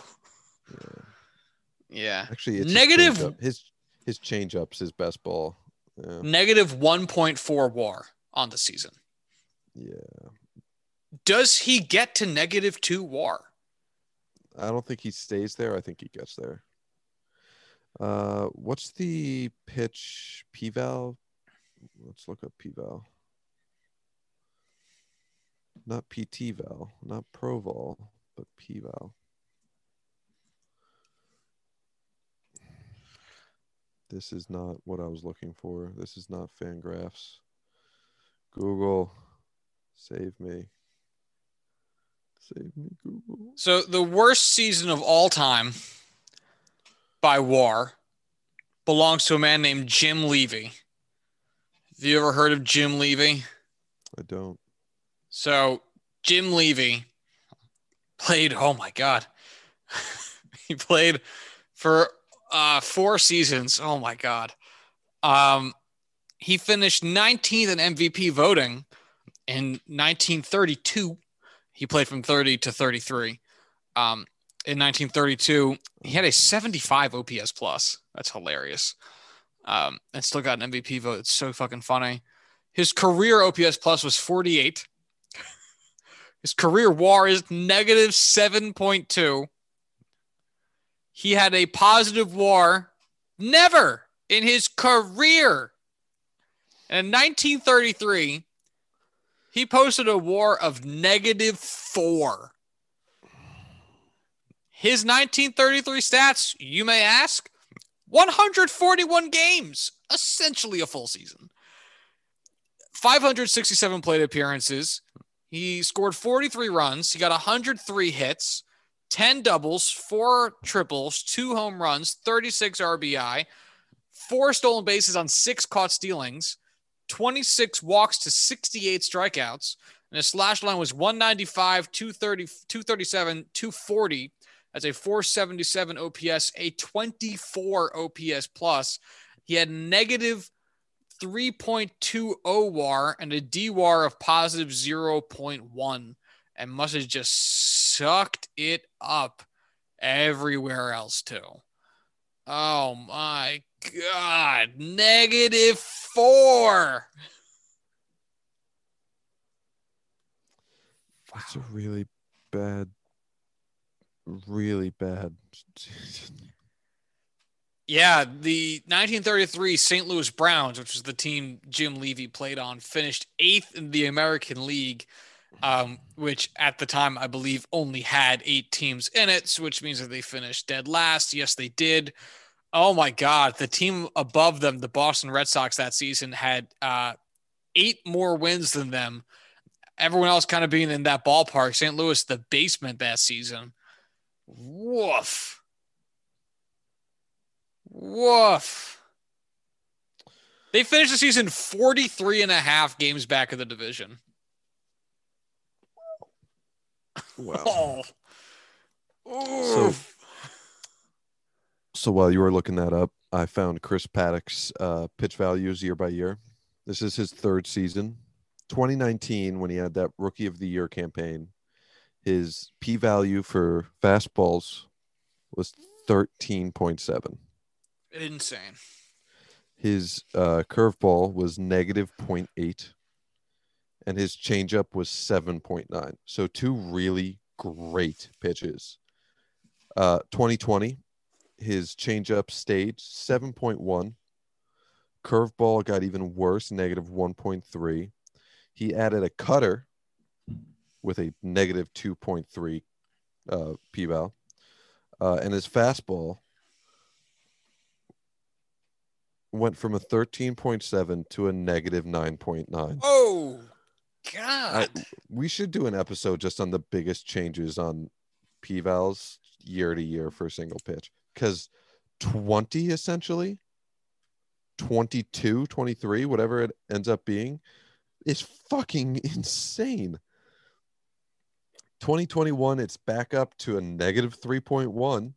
Yeah. Yeah. Actually, it's Negative- His his his changeup's his best ball. Yeah. Negative 1.4 war on the season. yeah. Does he get to negative two war? I don't think he stays there. I think he gets there. Uh, what's the pitch p-val? Let's look up p-val. Not pt-val, not pro-val, but p-val. This is not what I was looking for. This is not Fangraphs. Google, save me. Save me, Google. So the worst season of all time by war belongs to a man named Jim Levey. Have you ever heard of Jim Levey? I don't. So Jim Levey played, oh my God. he played for uh, four seasons. Oh my God. Um, he finished 19th in MVP voting in 1932. He played from 30 to 33. Um, in 1932, he had a 75 OPS plus. That's hilarious. Um, and still got an MVP vote. It's so fucking funny. His career OPS plus was 48. His career WAR is negative 7.2. He had a positive WAR never in his career. And in 1933, he posted a WAR of negative four. His 1933 stats, you may ask, 141 games, essentially a full season. 567 plate appearances. He scored 43 runs. He got 103 hits, 10 doubles, four triples, two home runs, 36 RBI, four stolen bases on six caught stealings, 26 walks to 68 strikeouts. And his slash line was 195, 230, 237, 240. That's a 477 OPS, a 24 OPS plus. He had negative 3.20 WAR and a DWAR of positive 0.1 and must have just sucked it up everywhere else too. Oh my god, negative 4. That's a really bad, really bad. Yeah, the 1933 St. Louis Browns, which was the team Jim Levey played on, finished eighth in the American League, um, which at the time I believe only had eight teams in it, which means that they finished dead last. Yes, they did. Oh my God, the team above them, the Boston Red Sox, that season had uh, eight more wins than them. Everyone else kind of being in that ballpark. St. Louis, the basement that season. Woof. Woof. They finished the season 43 and a half games back of the division. Wow. Oh. Oof. So while you were looking that up, I found Chris Paddack's uh, pitch values year by year. This is his third season. 2019, when he had that Rookie of the Year campaign, his P value for fastballs was 13.7. Insane. His uh, curveball was negative 0.8, and his changeup was 7.9. So two really great pitches. Uh, 2020, his changeup stayed 7.1. Curveball got even worse, negative 1.3. He added a cutter with a negative 2.3 uh, p val, uh, and his fastball went from a 13.7 to a negative 9.9. Oh, God. I, we should do an episode just on the biggest changes on p vals year to year for a single pitch because 20 essentially 22 23 whatever it ends up being is fucking insane 2021 it's back up to a negative 3.1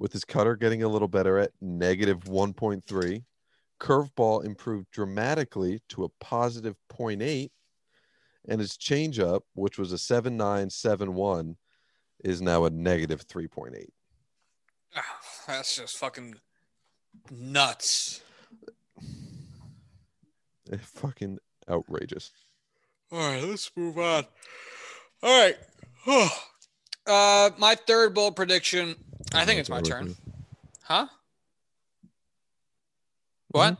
with his cutter getting a little better at negative 1.3. Curveball improved dramatically to a positive 0.8. And his changeup, which was a 7.971, is now a negative 3.8. Oh, that's just fucking nuts. It's fucking outrageous. All right, let's move on. All right. uh, my third bold prediction. I think it's my turn. Huh? What?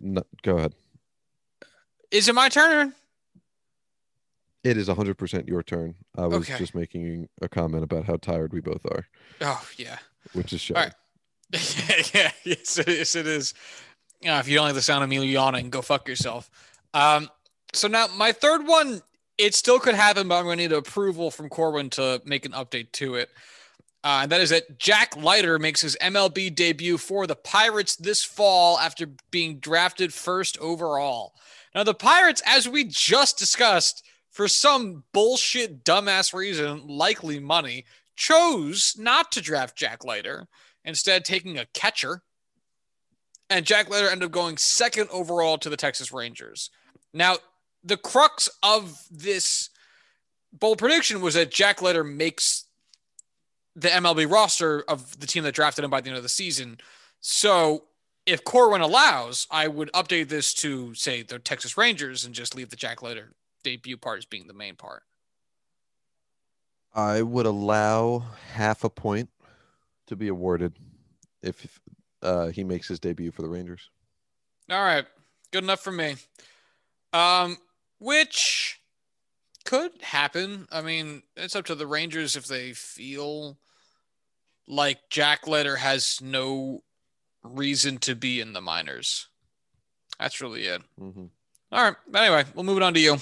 No, go ahead. Is it my turn? It is 100% your turn. I was Okay. just making a comment about how tired we both are, Oh yeah. which is showing. All right. yeah, yes, it is. It is. Uh, if you don't like the sound of me yawning, go fuck yourself. Um, so now my third one, it still could happen, but I'm going to need approval from Corwin to make an update to it. Uh, and that is that Jack Leiter makes his MLB debut for the Pirates this fall after being drafted first overall. Now, the Pirates, as we just discussed, for some bullshit, dumbass reason, likely money, chose not to draft Jack Leiter, instead taking a catcher. And Jack Leiter ended up going second overall to the Texas Rangers. Now, the crux of this bold prediction was that Jack Leiter makes the MLB roster of the team that drafted him by the end of the season. So if Corwin allows, I would update this to say the Texas Rangers and just leave the Jack Leiter debut part as being the main part. I would allow half a point to be awarded if uh, he makes his debut for the Rangers. All right, good enough for me. Um, which could happen. I mean, it's up to the Rangers if they feel like Jack Leiter has no reason to be in the minors. That's really it. hmm All right. Anyway, we'll move it on to you.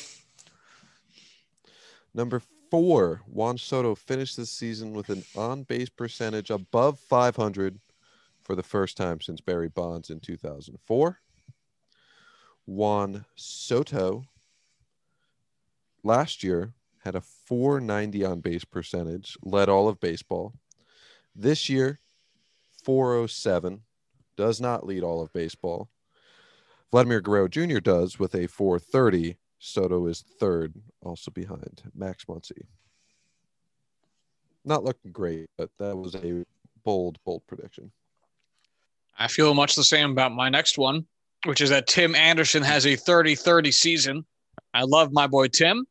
Number four, Juan Soto finished the season with an on base percentage above 500 for the first time since Barry Bonds in 2004. Juan Soto last year had a 490 on base percentage, led all of baseball. This year, 407 does not lead all of baseball. Vladimir Guerrero Jr. does with a 430. Soto is third, also behind Max Muncy. Not looking great, but that was a bold, bold prediction. I feel much the same about my next one, which is that Tim Anderson has a 30 30 season. I love my boy Tim.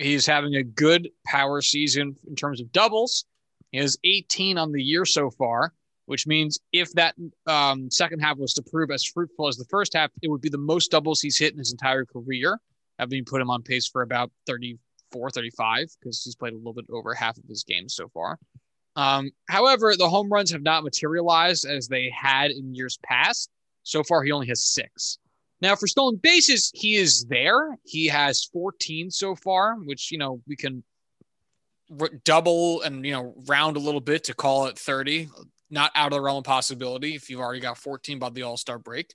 He's having a good power season in terms of doubles. He has 18 on the year so far, which means if that um, second half was to prove as fruitful as the first half, it would be the most doubles he's hit in his entire career. Having put him on pace for about 34, 35, because he's played a little bit over half of his games so far. Um, however, the home runs have not materialized as they had in years past. So far, he only has six. Now, for stolen bases, he is there. He has 14 so far, which, you know, we can r- double and, you know, round a little bit to call it 30. Not out of the realm of possibility if you've already got 14 by the All Star break.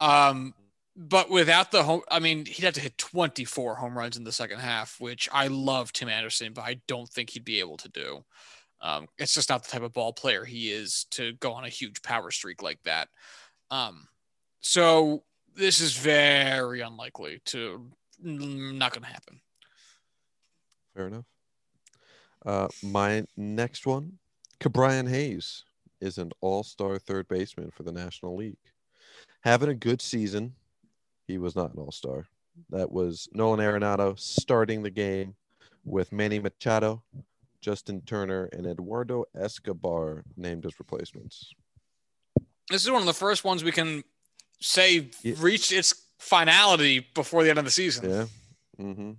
Um, but without the home, I mean, he'd have to hit 24 home runs in the second half, which I love Tim Anderson, but I don't think he'd be able to do. Um, it's just not the type of ball player he is to go on a huge power streak like that. Um, so this is very unlikely to not going to happen. Fair enough. Uh, my next one, Ke'Bryan Hayes is an all-star third baseman for the National League. Having a good season. He was not an all-star. That was Nolan Arenado starting the game with Manny Machado, Justin Turner, and Eduardo Escobar named as replacements. This is one of the first ones we can say Yeah. reached its finality before the end of the season. Yeah. Mm-hmm.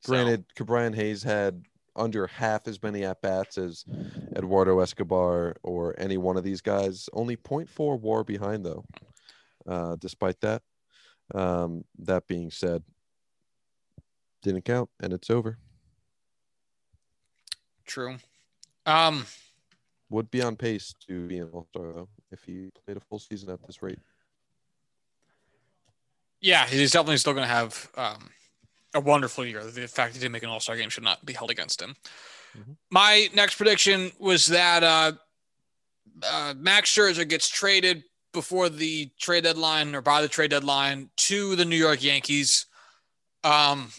So, Granted, Ke'Bryan Hayes had under half as many at bats as Eduardo Escobar or any one of these guys. Only 0.4 WAR behind though. Uh, despite that, um, that being said, didn't count and it's over. true. Um, Would be on pace to be an All Star though if he played a full season at this rate. Yeah, he's definitely still going to have um, a wonderful year. The fact that he didn't make an All Star game should not be held against him. Mm-hmm. My next prediction was that uh, uh, Max Scherzer gets traded before the trade deadline or by the trade deadline to the New York Yankees. Um,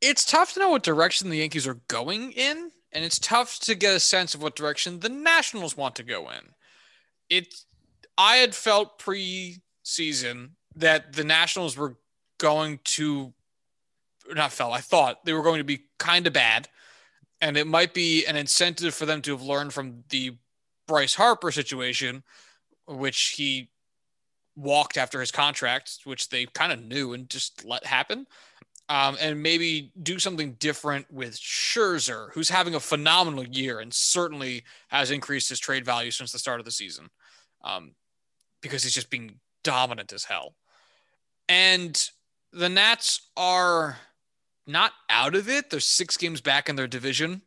it's tough to know what direction the Yankees are going in, and it's tough to get a sense of what direction the Nationals want to go in. It, I had felt pre-season that the Nationals were going to, not felt, I thought they were going to be kind of bad, and it might be an incentive for them to have learned from the Bryce Harper situation, which he walked after his contract, which they kind of knew and just let happen. Um, and maybe do something different with Scherzer, who's having a phenomenal year and certainly has increased his trade value since the start of the season um, because he's just being dominant as hell. And the Nats are not out of it. They're six games back in their division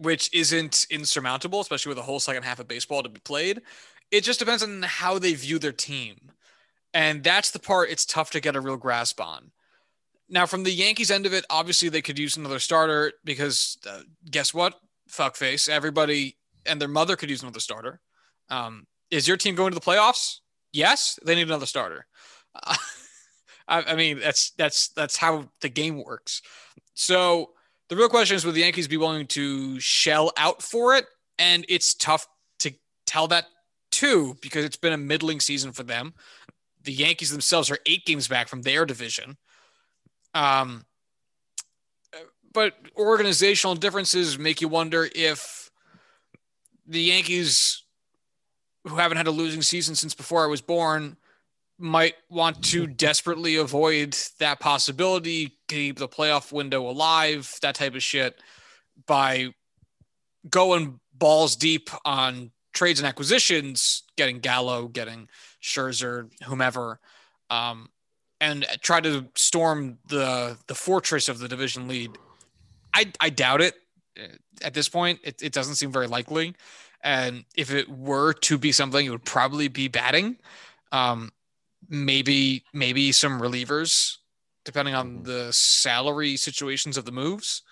which isn't insurmountable, especially with a whole second half of baseball to be played. It just depends on how they view their team. And that's the part it's tough to get a real grasp on. Now, from the Yankees end of it, obviously they could use another starter because uh, guess what? Fuckface. Everybody and their mother could use another starter. Um, is your team going to the playoffs? Yes, they need another starter. Uh, I, I mean, that's that's that's how the game works. So the real question is, would the Yankees be willing to shell out for it? And it's tough to tell that too, because it's been a middling season for them. The Yankees themselves are eight games back from their division. Um, but organizational differences make you wonder if the Yankees, who haven't had a losing season since before I was born, might want to desperately avoid that possibility, keep the playoff window alive, that type of shit, by going balls deep on trades and acquisitions, getting Gallo, getting Scherzer, whomever, um, and try to storm the the fortress of the division lead. I I doubt it. At this point, it, it doesn't seem very likely. And if it were to be something, it would probably be batting. Um, maybe maybe some relievers depending on mm-hmm. the salary situations of the moves.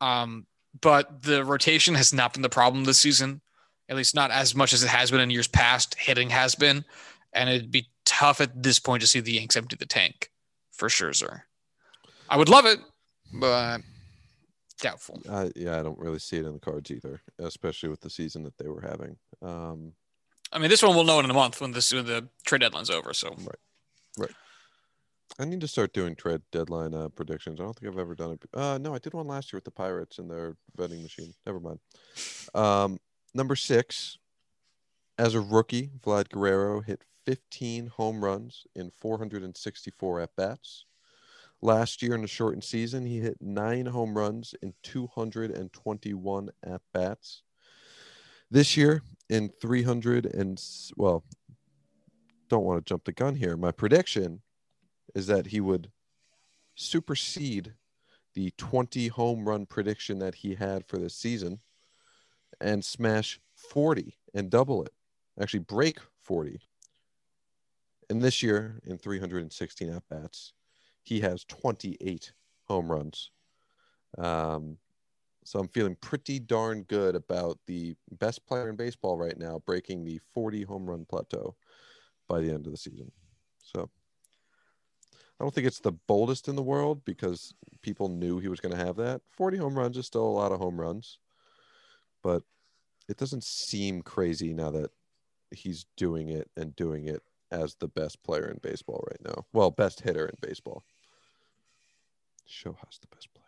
Um, but the rotation has not been the problem this season, at least not as much as it has been in years past. Hitting has been, and it'd be tough at this point to see the Yanks empty the tank for Scherzer. I would love it, but doubtful. Uh, yeah, I don't really see it in the cards either, especially with the season that they were having. Um, I mean, this one we'll know in a month when this when the trade deadline's over. So right, right. I need to start doing trade deadline uh, predictions. I don't think I've ever done it. Uh, no, I did one last year with the Pirates and their vending machine. Never mind. Um, number six, as a rookie, Vlad Guerrero hit 15 home runs in 464 at bats. Last year in the shortened season, he hit nine home runs in 221 at bats. This year, in 300 and well, don't want to jump the gun here. My prediction is that he would supersede the 20 home run prediction that he had for this season and smash 40 and double it. Actually, break 40. And this year, in 316 at bats, he has 28 home runs. Um, so I'm feeling pretty darn good about the best player in baseball right now breaking the 40 home run plateau by the end of the season. So I don't think it's the boldest in the world because people knew he was going to have that. 40 home runs is still a lot of home runs, but it doesn't seem crazy now that he's doing it and doing it as the best player in baseball right now. Well, best hitter in baseball. Show has the best player.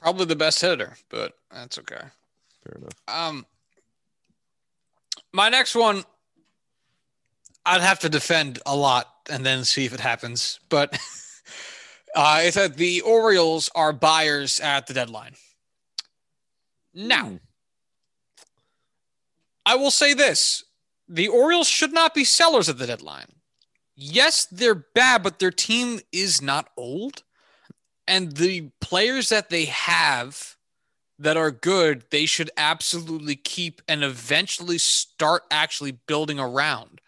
Probably the best hitter, but that's okay. Fair enough. Um, my next one, I'd have to defend a lot and then see if it happens. But uh, it's that the Orioles are buyers at the deadline. Now, mm. I will say this the Orioles should not be sellers at the deadline. Yes, they're bad, but their team is not old and the players that they have that are good, they should absolutely keep and eventually start actually building around.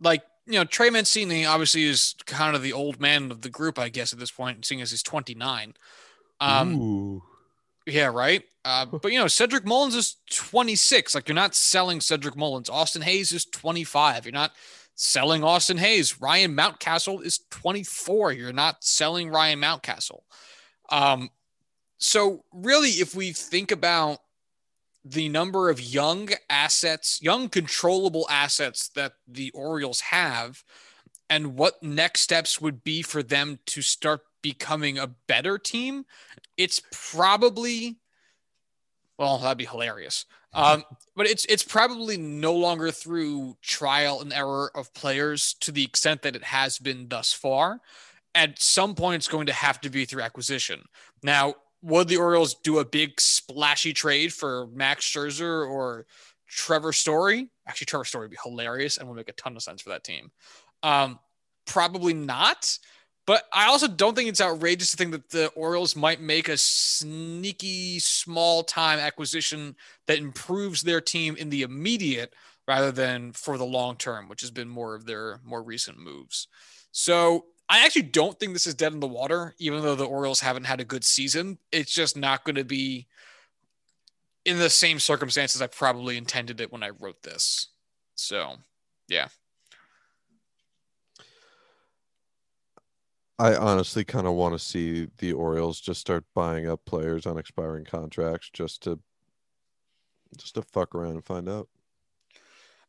Like you know, Trey Mancini obviously is kind of the old man of the group, I guess, at this point, seeing as he's 29. Um, Ooh. yeah, right. Uh, but you know, Cedric Mullins is 26. Like you're not selling Cedric Mullins. Austin Hays is 25. You're not selling Austin Hays. Ryan Mountcastle is 24. You're not selling Ryan Mountcastle. Um, so really, if we think about the number of young assets, young controllable assets that the Orioles have, and what next steps would be for them to start becoming a better team, it's probably well, that'd be hilarious. Um, but it's it's probably no longer through trial and error of players to the extent that it has been thus far. At some point, it's going to have to be through acquisition. Now, would the Orioles do a big splashy trade for Max Scherzer or Trevor Story? Actually, Trevor Story would be hilarious and would make a ton of sense for that team. Um, probably not. But I also don't think it's outrageous to think that the Orioles might make a sneaky small time acquisition that improves their team in the immediate rather than for the long term, which has been more of their more recent moves. So I actually don't think this is dead in the water, even though the Orioles haven't had a good season. It's just not going to be in the same circumstances I probably intended it when I wrote this. So, yeah. I honestly kind of want to see the Orioles just start buying up players on expiring contracts just to just to fuck around and find out.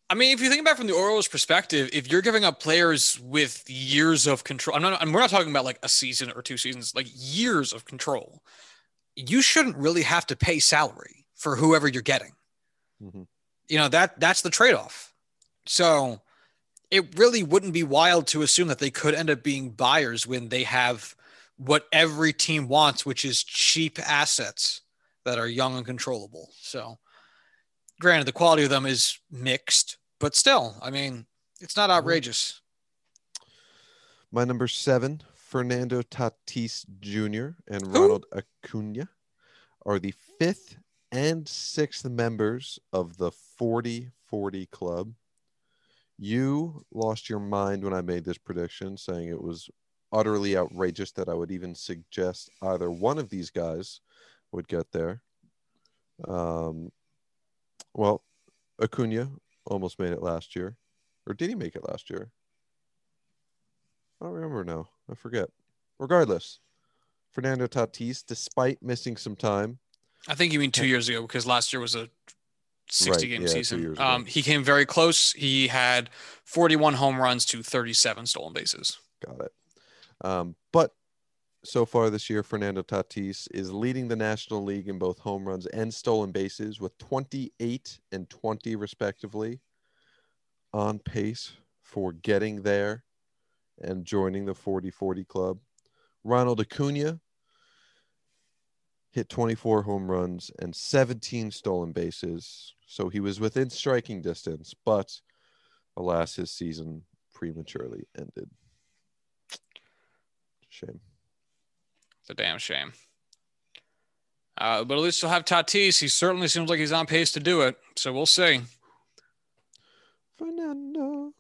I mean, if you think about it from the Orioles' perspective, if you're giving up players with years of control, I'm not, and we're not talking about like a season or two seasons, like years of control, you shouldn't really have to pay salary for whoever you're getting. Mm-hmm. You know that that's the trade-off. So it really wouldn't be wild to assume that they could end up being buyers when they have what every team wants, which is cheap assets that are young and controllable. So, granted, the quality of them is mixed, but still, I mean, it's not mm-hmm. outrageous. My number seven, Fernando Tatis Jr. and Who? Ronald Acuna are the fifth and sixth members of the 40 40 club. You lost your mind when I made this prediction, saying it was utterly outrageous that I would even suggest either one of these guys would get there. Um, well, Acuna almost made it last year, or did he make it last year? I don't remember now. I forget. Regardless, Fernando Tatis, despite missing some time, I think you mean two years ago because last year was a 60 right, game yeah, season. Um, he came very close. He had 41 home runs to 37 stolen bases. Got it. Um, but so far this year, Fernando Tatis is leading the National League in both home runs and stolen bases with 28 and 20, respectively, on pace for getting there and joining the 40 40 club. Ronald Acuna hit 24 home runs and 17 stolen bases so he was within striking distance, but alas, his season prematurely ended. Shame. It's a damn shame. Uh, but at least he'll have Tatis. He certainly seems like he's on pace to do it. So we'll see. Fernando.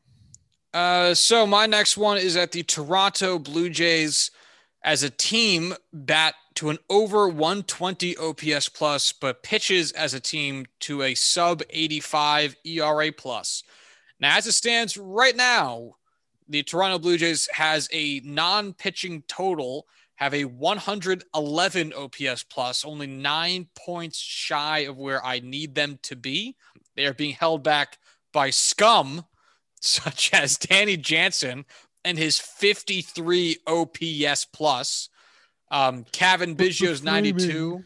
Uh, so my next one is at the Toronto Blue Jays as a team bat to an over 120 OPS plus, but pitches as a team to a sub 85 ERA plus. Now, as it stands right now, the Toronto Blue Jays has a non-pitching total, have a 111 OPS plus, only nine points shy of where I need them to be. They are being held back by scum such as Danny Jansen, and his 53 OPS plus. Um, Cavan Biggio's 92,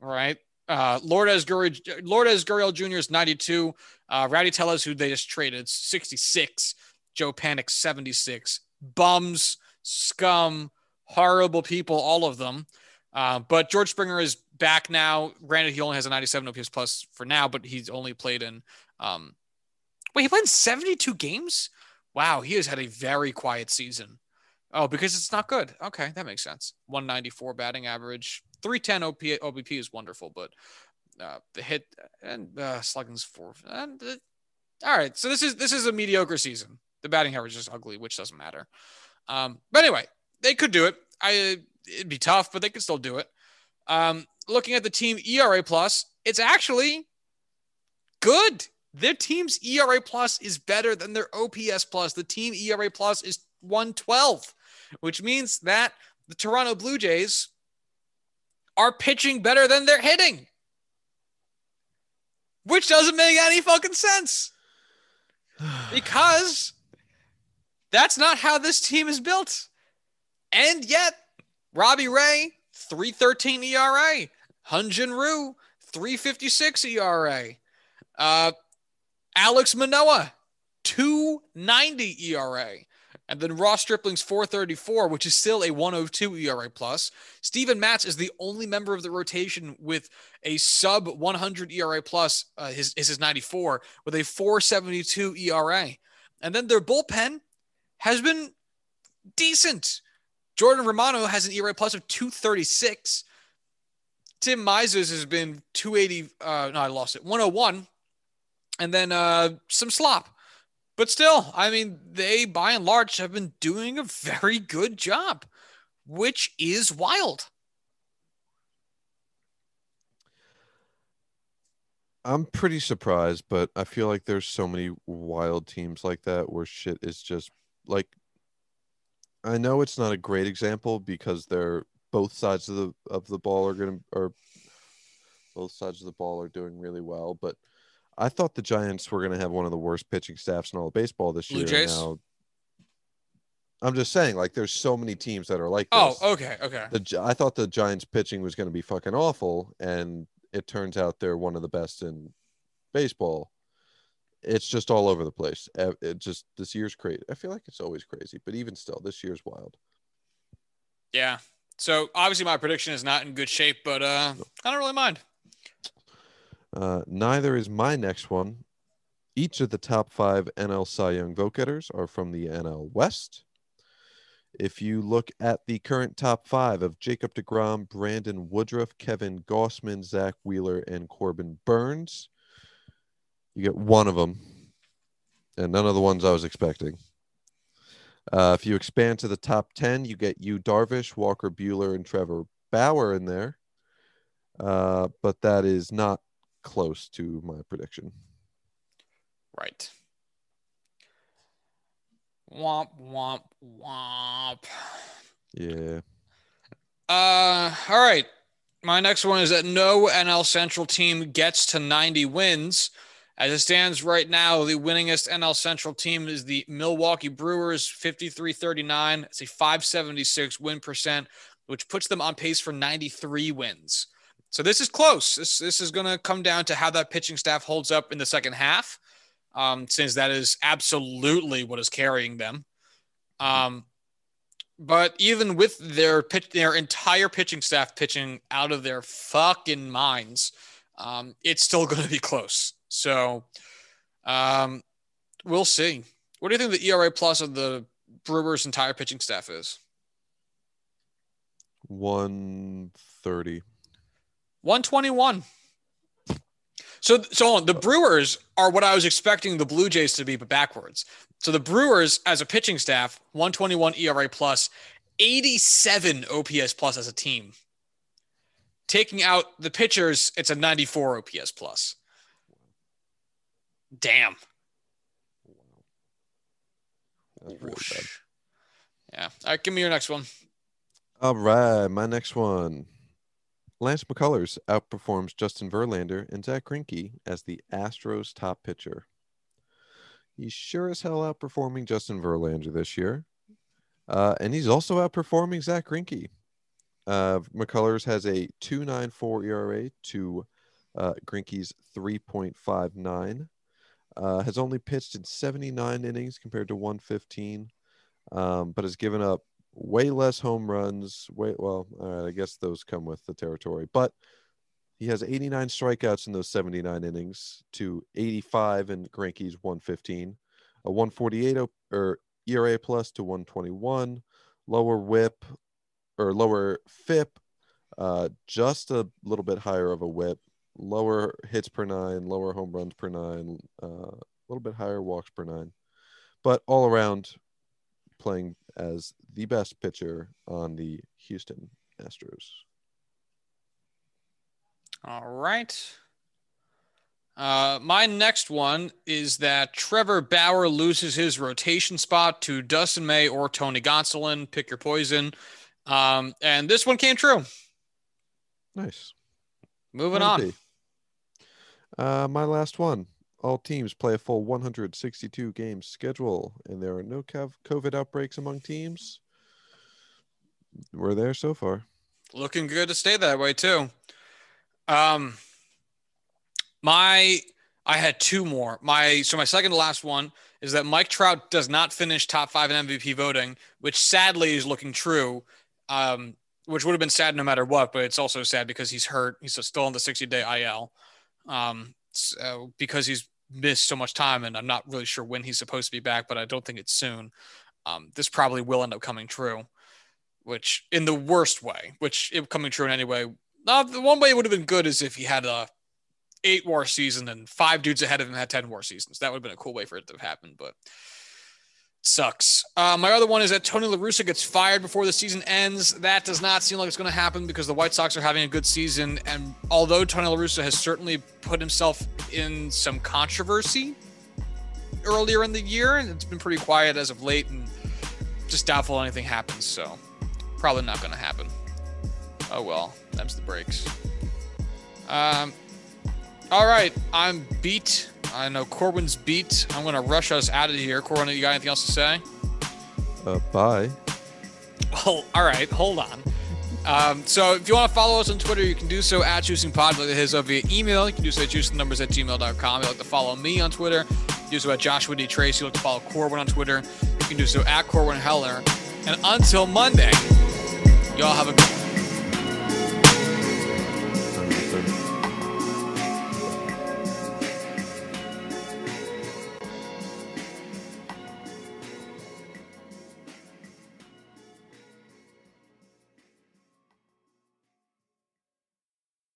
right? Uh, Lourdes, Gurriel, Lourdes Gurriel Jr. is 92. Uh, Rowdy Tellez, who they just traded, 66. Joe Panik, 76. Bums, scum, horrible people, all of them. Uh, but George Springer is back now. Granted, he only has a 97 OPS plus for now, but he's only played in. Um, wait, he played in 72 games? Wow, he has had a very quiet season. Oh, because it's not good. Okay, that makes sense. 194 batting average, 310 OP, OBP is wonderful, but uh, the hit and uh, slugging's four. And uh, all right, so this is this is a mediocre season. The batting average is ugly, which doesn't matter. Um, but anyway, they could do it. I it'd be tough, but they could still do it. Um, looking at the team ERA plus, it's actually good. Their team's ERA plus is better than their OPS plus. The team ERA plus is 112, which means that the Toronto Blue Jays are pitching better than they're hitting, which doesn't make any fucking sense because that's not how this team is built. And yet, Robbie Ray, 313 ERA. Hyun-Jin Ryu, 356 ERA. Uh, Alek Manoah, 290 ERA. And then Ross Stripling's 434, which is still a 102 ERA plus. Steven Matz is the only member of the rotation with a sub 100 ERA plus. Uh, his is his 94 with a 472 ERA. And then their bullpen has been decent. Jordan Romano has an ERA plus of 236. Tim Meisels has been 280. Uh, no, I lost it. 101. And then uh, some slop. But still, I mean, they by and large have been doing a very good job, which is wild. I'm pretty surprised, but I feel like there's so many wild teams like that where shit is just like I know it's not a great example because they're both sides of the of the ball are going to or both sides of the ball are doing really well, but I thought the Giants were going to have one of the worst pitching staffs in all of baseball this Blue year. Jays? Now, I'm just saying, like, there's so many teams that are like Oh, okay, okay. The I thought the Giants pitching was going to be fucking awful, and it turns out they're one of the best in baseball. It's just all over the place. It just this year's crazy. I feel like it's always crazy, but even still, this year's wild. Yeah. So obviously my prediction is not in good shape, but uh, I don't really mind. Uh, neither is my next one. Each of the top five NL Cy Young vote getters are from the NL West. If you look at the current top five of Jacob DeGrom, Brandon Woodruff, Kevin Gausman, Zack Wheeler, and Corbin Burnes, you get one of them, and none of the ones I was expecting. Uh, if you expand to the top 10, you get Yu Darvish, Walker Buehler, and Trevor Bauer in there. Uh, but that is not close to my prediction. Right. Womp womp womp. Yeah. Uh, all right. My next one is that no NL Central team gets to 90 wins. As it stands right now, the winningest NL Central team is the Milwaukee Brewers, 53 39. It's a 576 win percent, which puts them on pace for 93 wins. So this is close. This, this is going to come down to how that pitching staff holds up in the second half, um, since that is absolutely what is carrying them. Um, but even with their pitch, their entire pitching staff pitching out of their fucking minds, um, it's still going to be close. So, um, we'll see. What do you think the ERA plus of the Brewers' entire pitching staff is? 130. 121. So, so the Brewers are what I was expecting the Blue Jays to be, but backwards. So the Brewers, as a pitching staff, 121 ERA plus, 87 OPS plus as a team. Taking out the pitchers, it's a 94 OPS plus. Damn. Really Yeah. All right, give me your next one. All right, my next one. Lance McCullers outperforms Justin Verlander and Zack Greinke as the Astros' top pitcher. He's sure as hell outperforming Justin Verlander this year, uh, and he's also outperforming Zack Greinke. Uh, McCullers has a 2.94 ERA to uh, Greinke's 3.59. Uh, has only pitched in 79 innings compared to 115, um, but has given up way less home runs. Way well, I guess those come with the territory, but he has 89 strikeouts in those 79 innings to 85 in Greinke's 115, a 148 o- or ERA plus to 121, lower WHIP or lower FIP, uh, just a little bit higher of a WHIP, lower hits per nine, lower home runs per nine, uh, a little bit higher walks per nine. but all around playing as the best pitcher on the Houston Astros. All right. Uh, my next one is that Trevor Bauer loses his rotation spot to Dustin May or Tony Gonsolin. Pick your poison. Um, and this one came true. Nice. Moving on. Uh, my last one. All teams play a full 162 game schedule, and there are no COVID outbreaks among teams. We're there so far. Looking good to stay that way too. Um, my I had two more. My so my second to last one is that Mike Trout does not finish top five in MVP voting, which sadly is looking true. Um, which would have been sad no matter what, but it's also sad because he's hurt. He's still on the 60 day IL. Um, so because he's missed so much time, and I'm not really sure when he's supposed to be back, but I don't think it's soon. Um, this probably will end up coming true, which in the worst way, which it coming true in any way. Uh, the one way it would have been good is if he had a eight war season and five dudes ahead of him had 10 war seasons. That would have been a cool way for it to have happened, but sucks. Uh, my other one is that Tony La Russa gets fired before the season ends. That does not seem like it's going to happen because the White Sox are having a good season. And although Tony La Russa has certainly put himself in some controversy earlier in the year, and it's been pretty quiet as of late, and just doubtful anything happens. So probably not going to happen. Oh well, that's the breaks. Um, all right, I'm beat. I know Corwin's beat. I'm going to rush us out of here. Corwin, you got anything else to say? Uh, bye. Well, all right, hold on. Um, so if you want to follow us on Twitter, you can do so at JuicingPod like his via email. You can do so at juicingnumbers at gmail.com. If you like to follow me on Twitter, do so at Joshua D. Trace. You like to follow Corwin on Twitter, you can do so at Corwin Heller. And until Monday, y'all have a good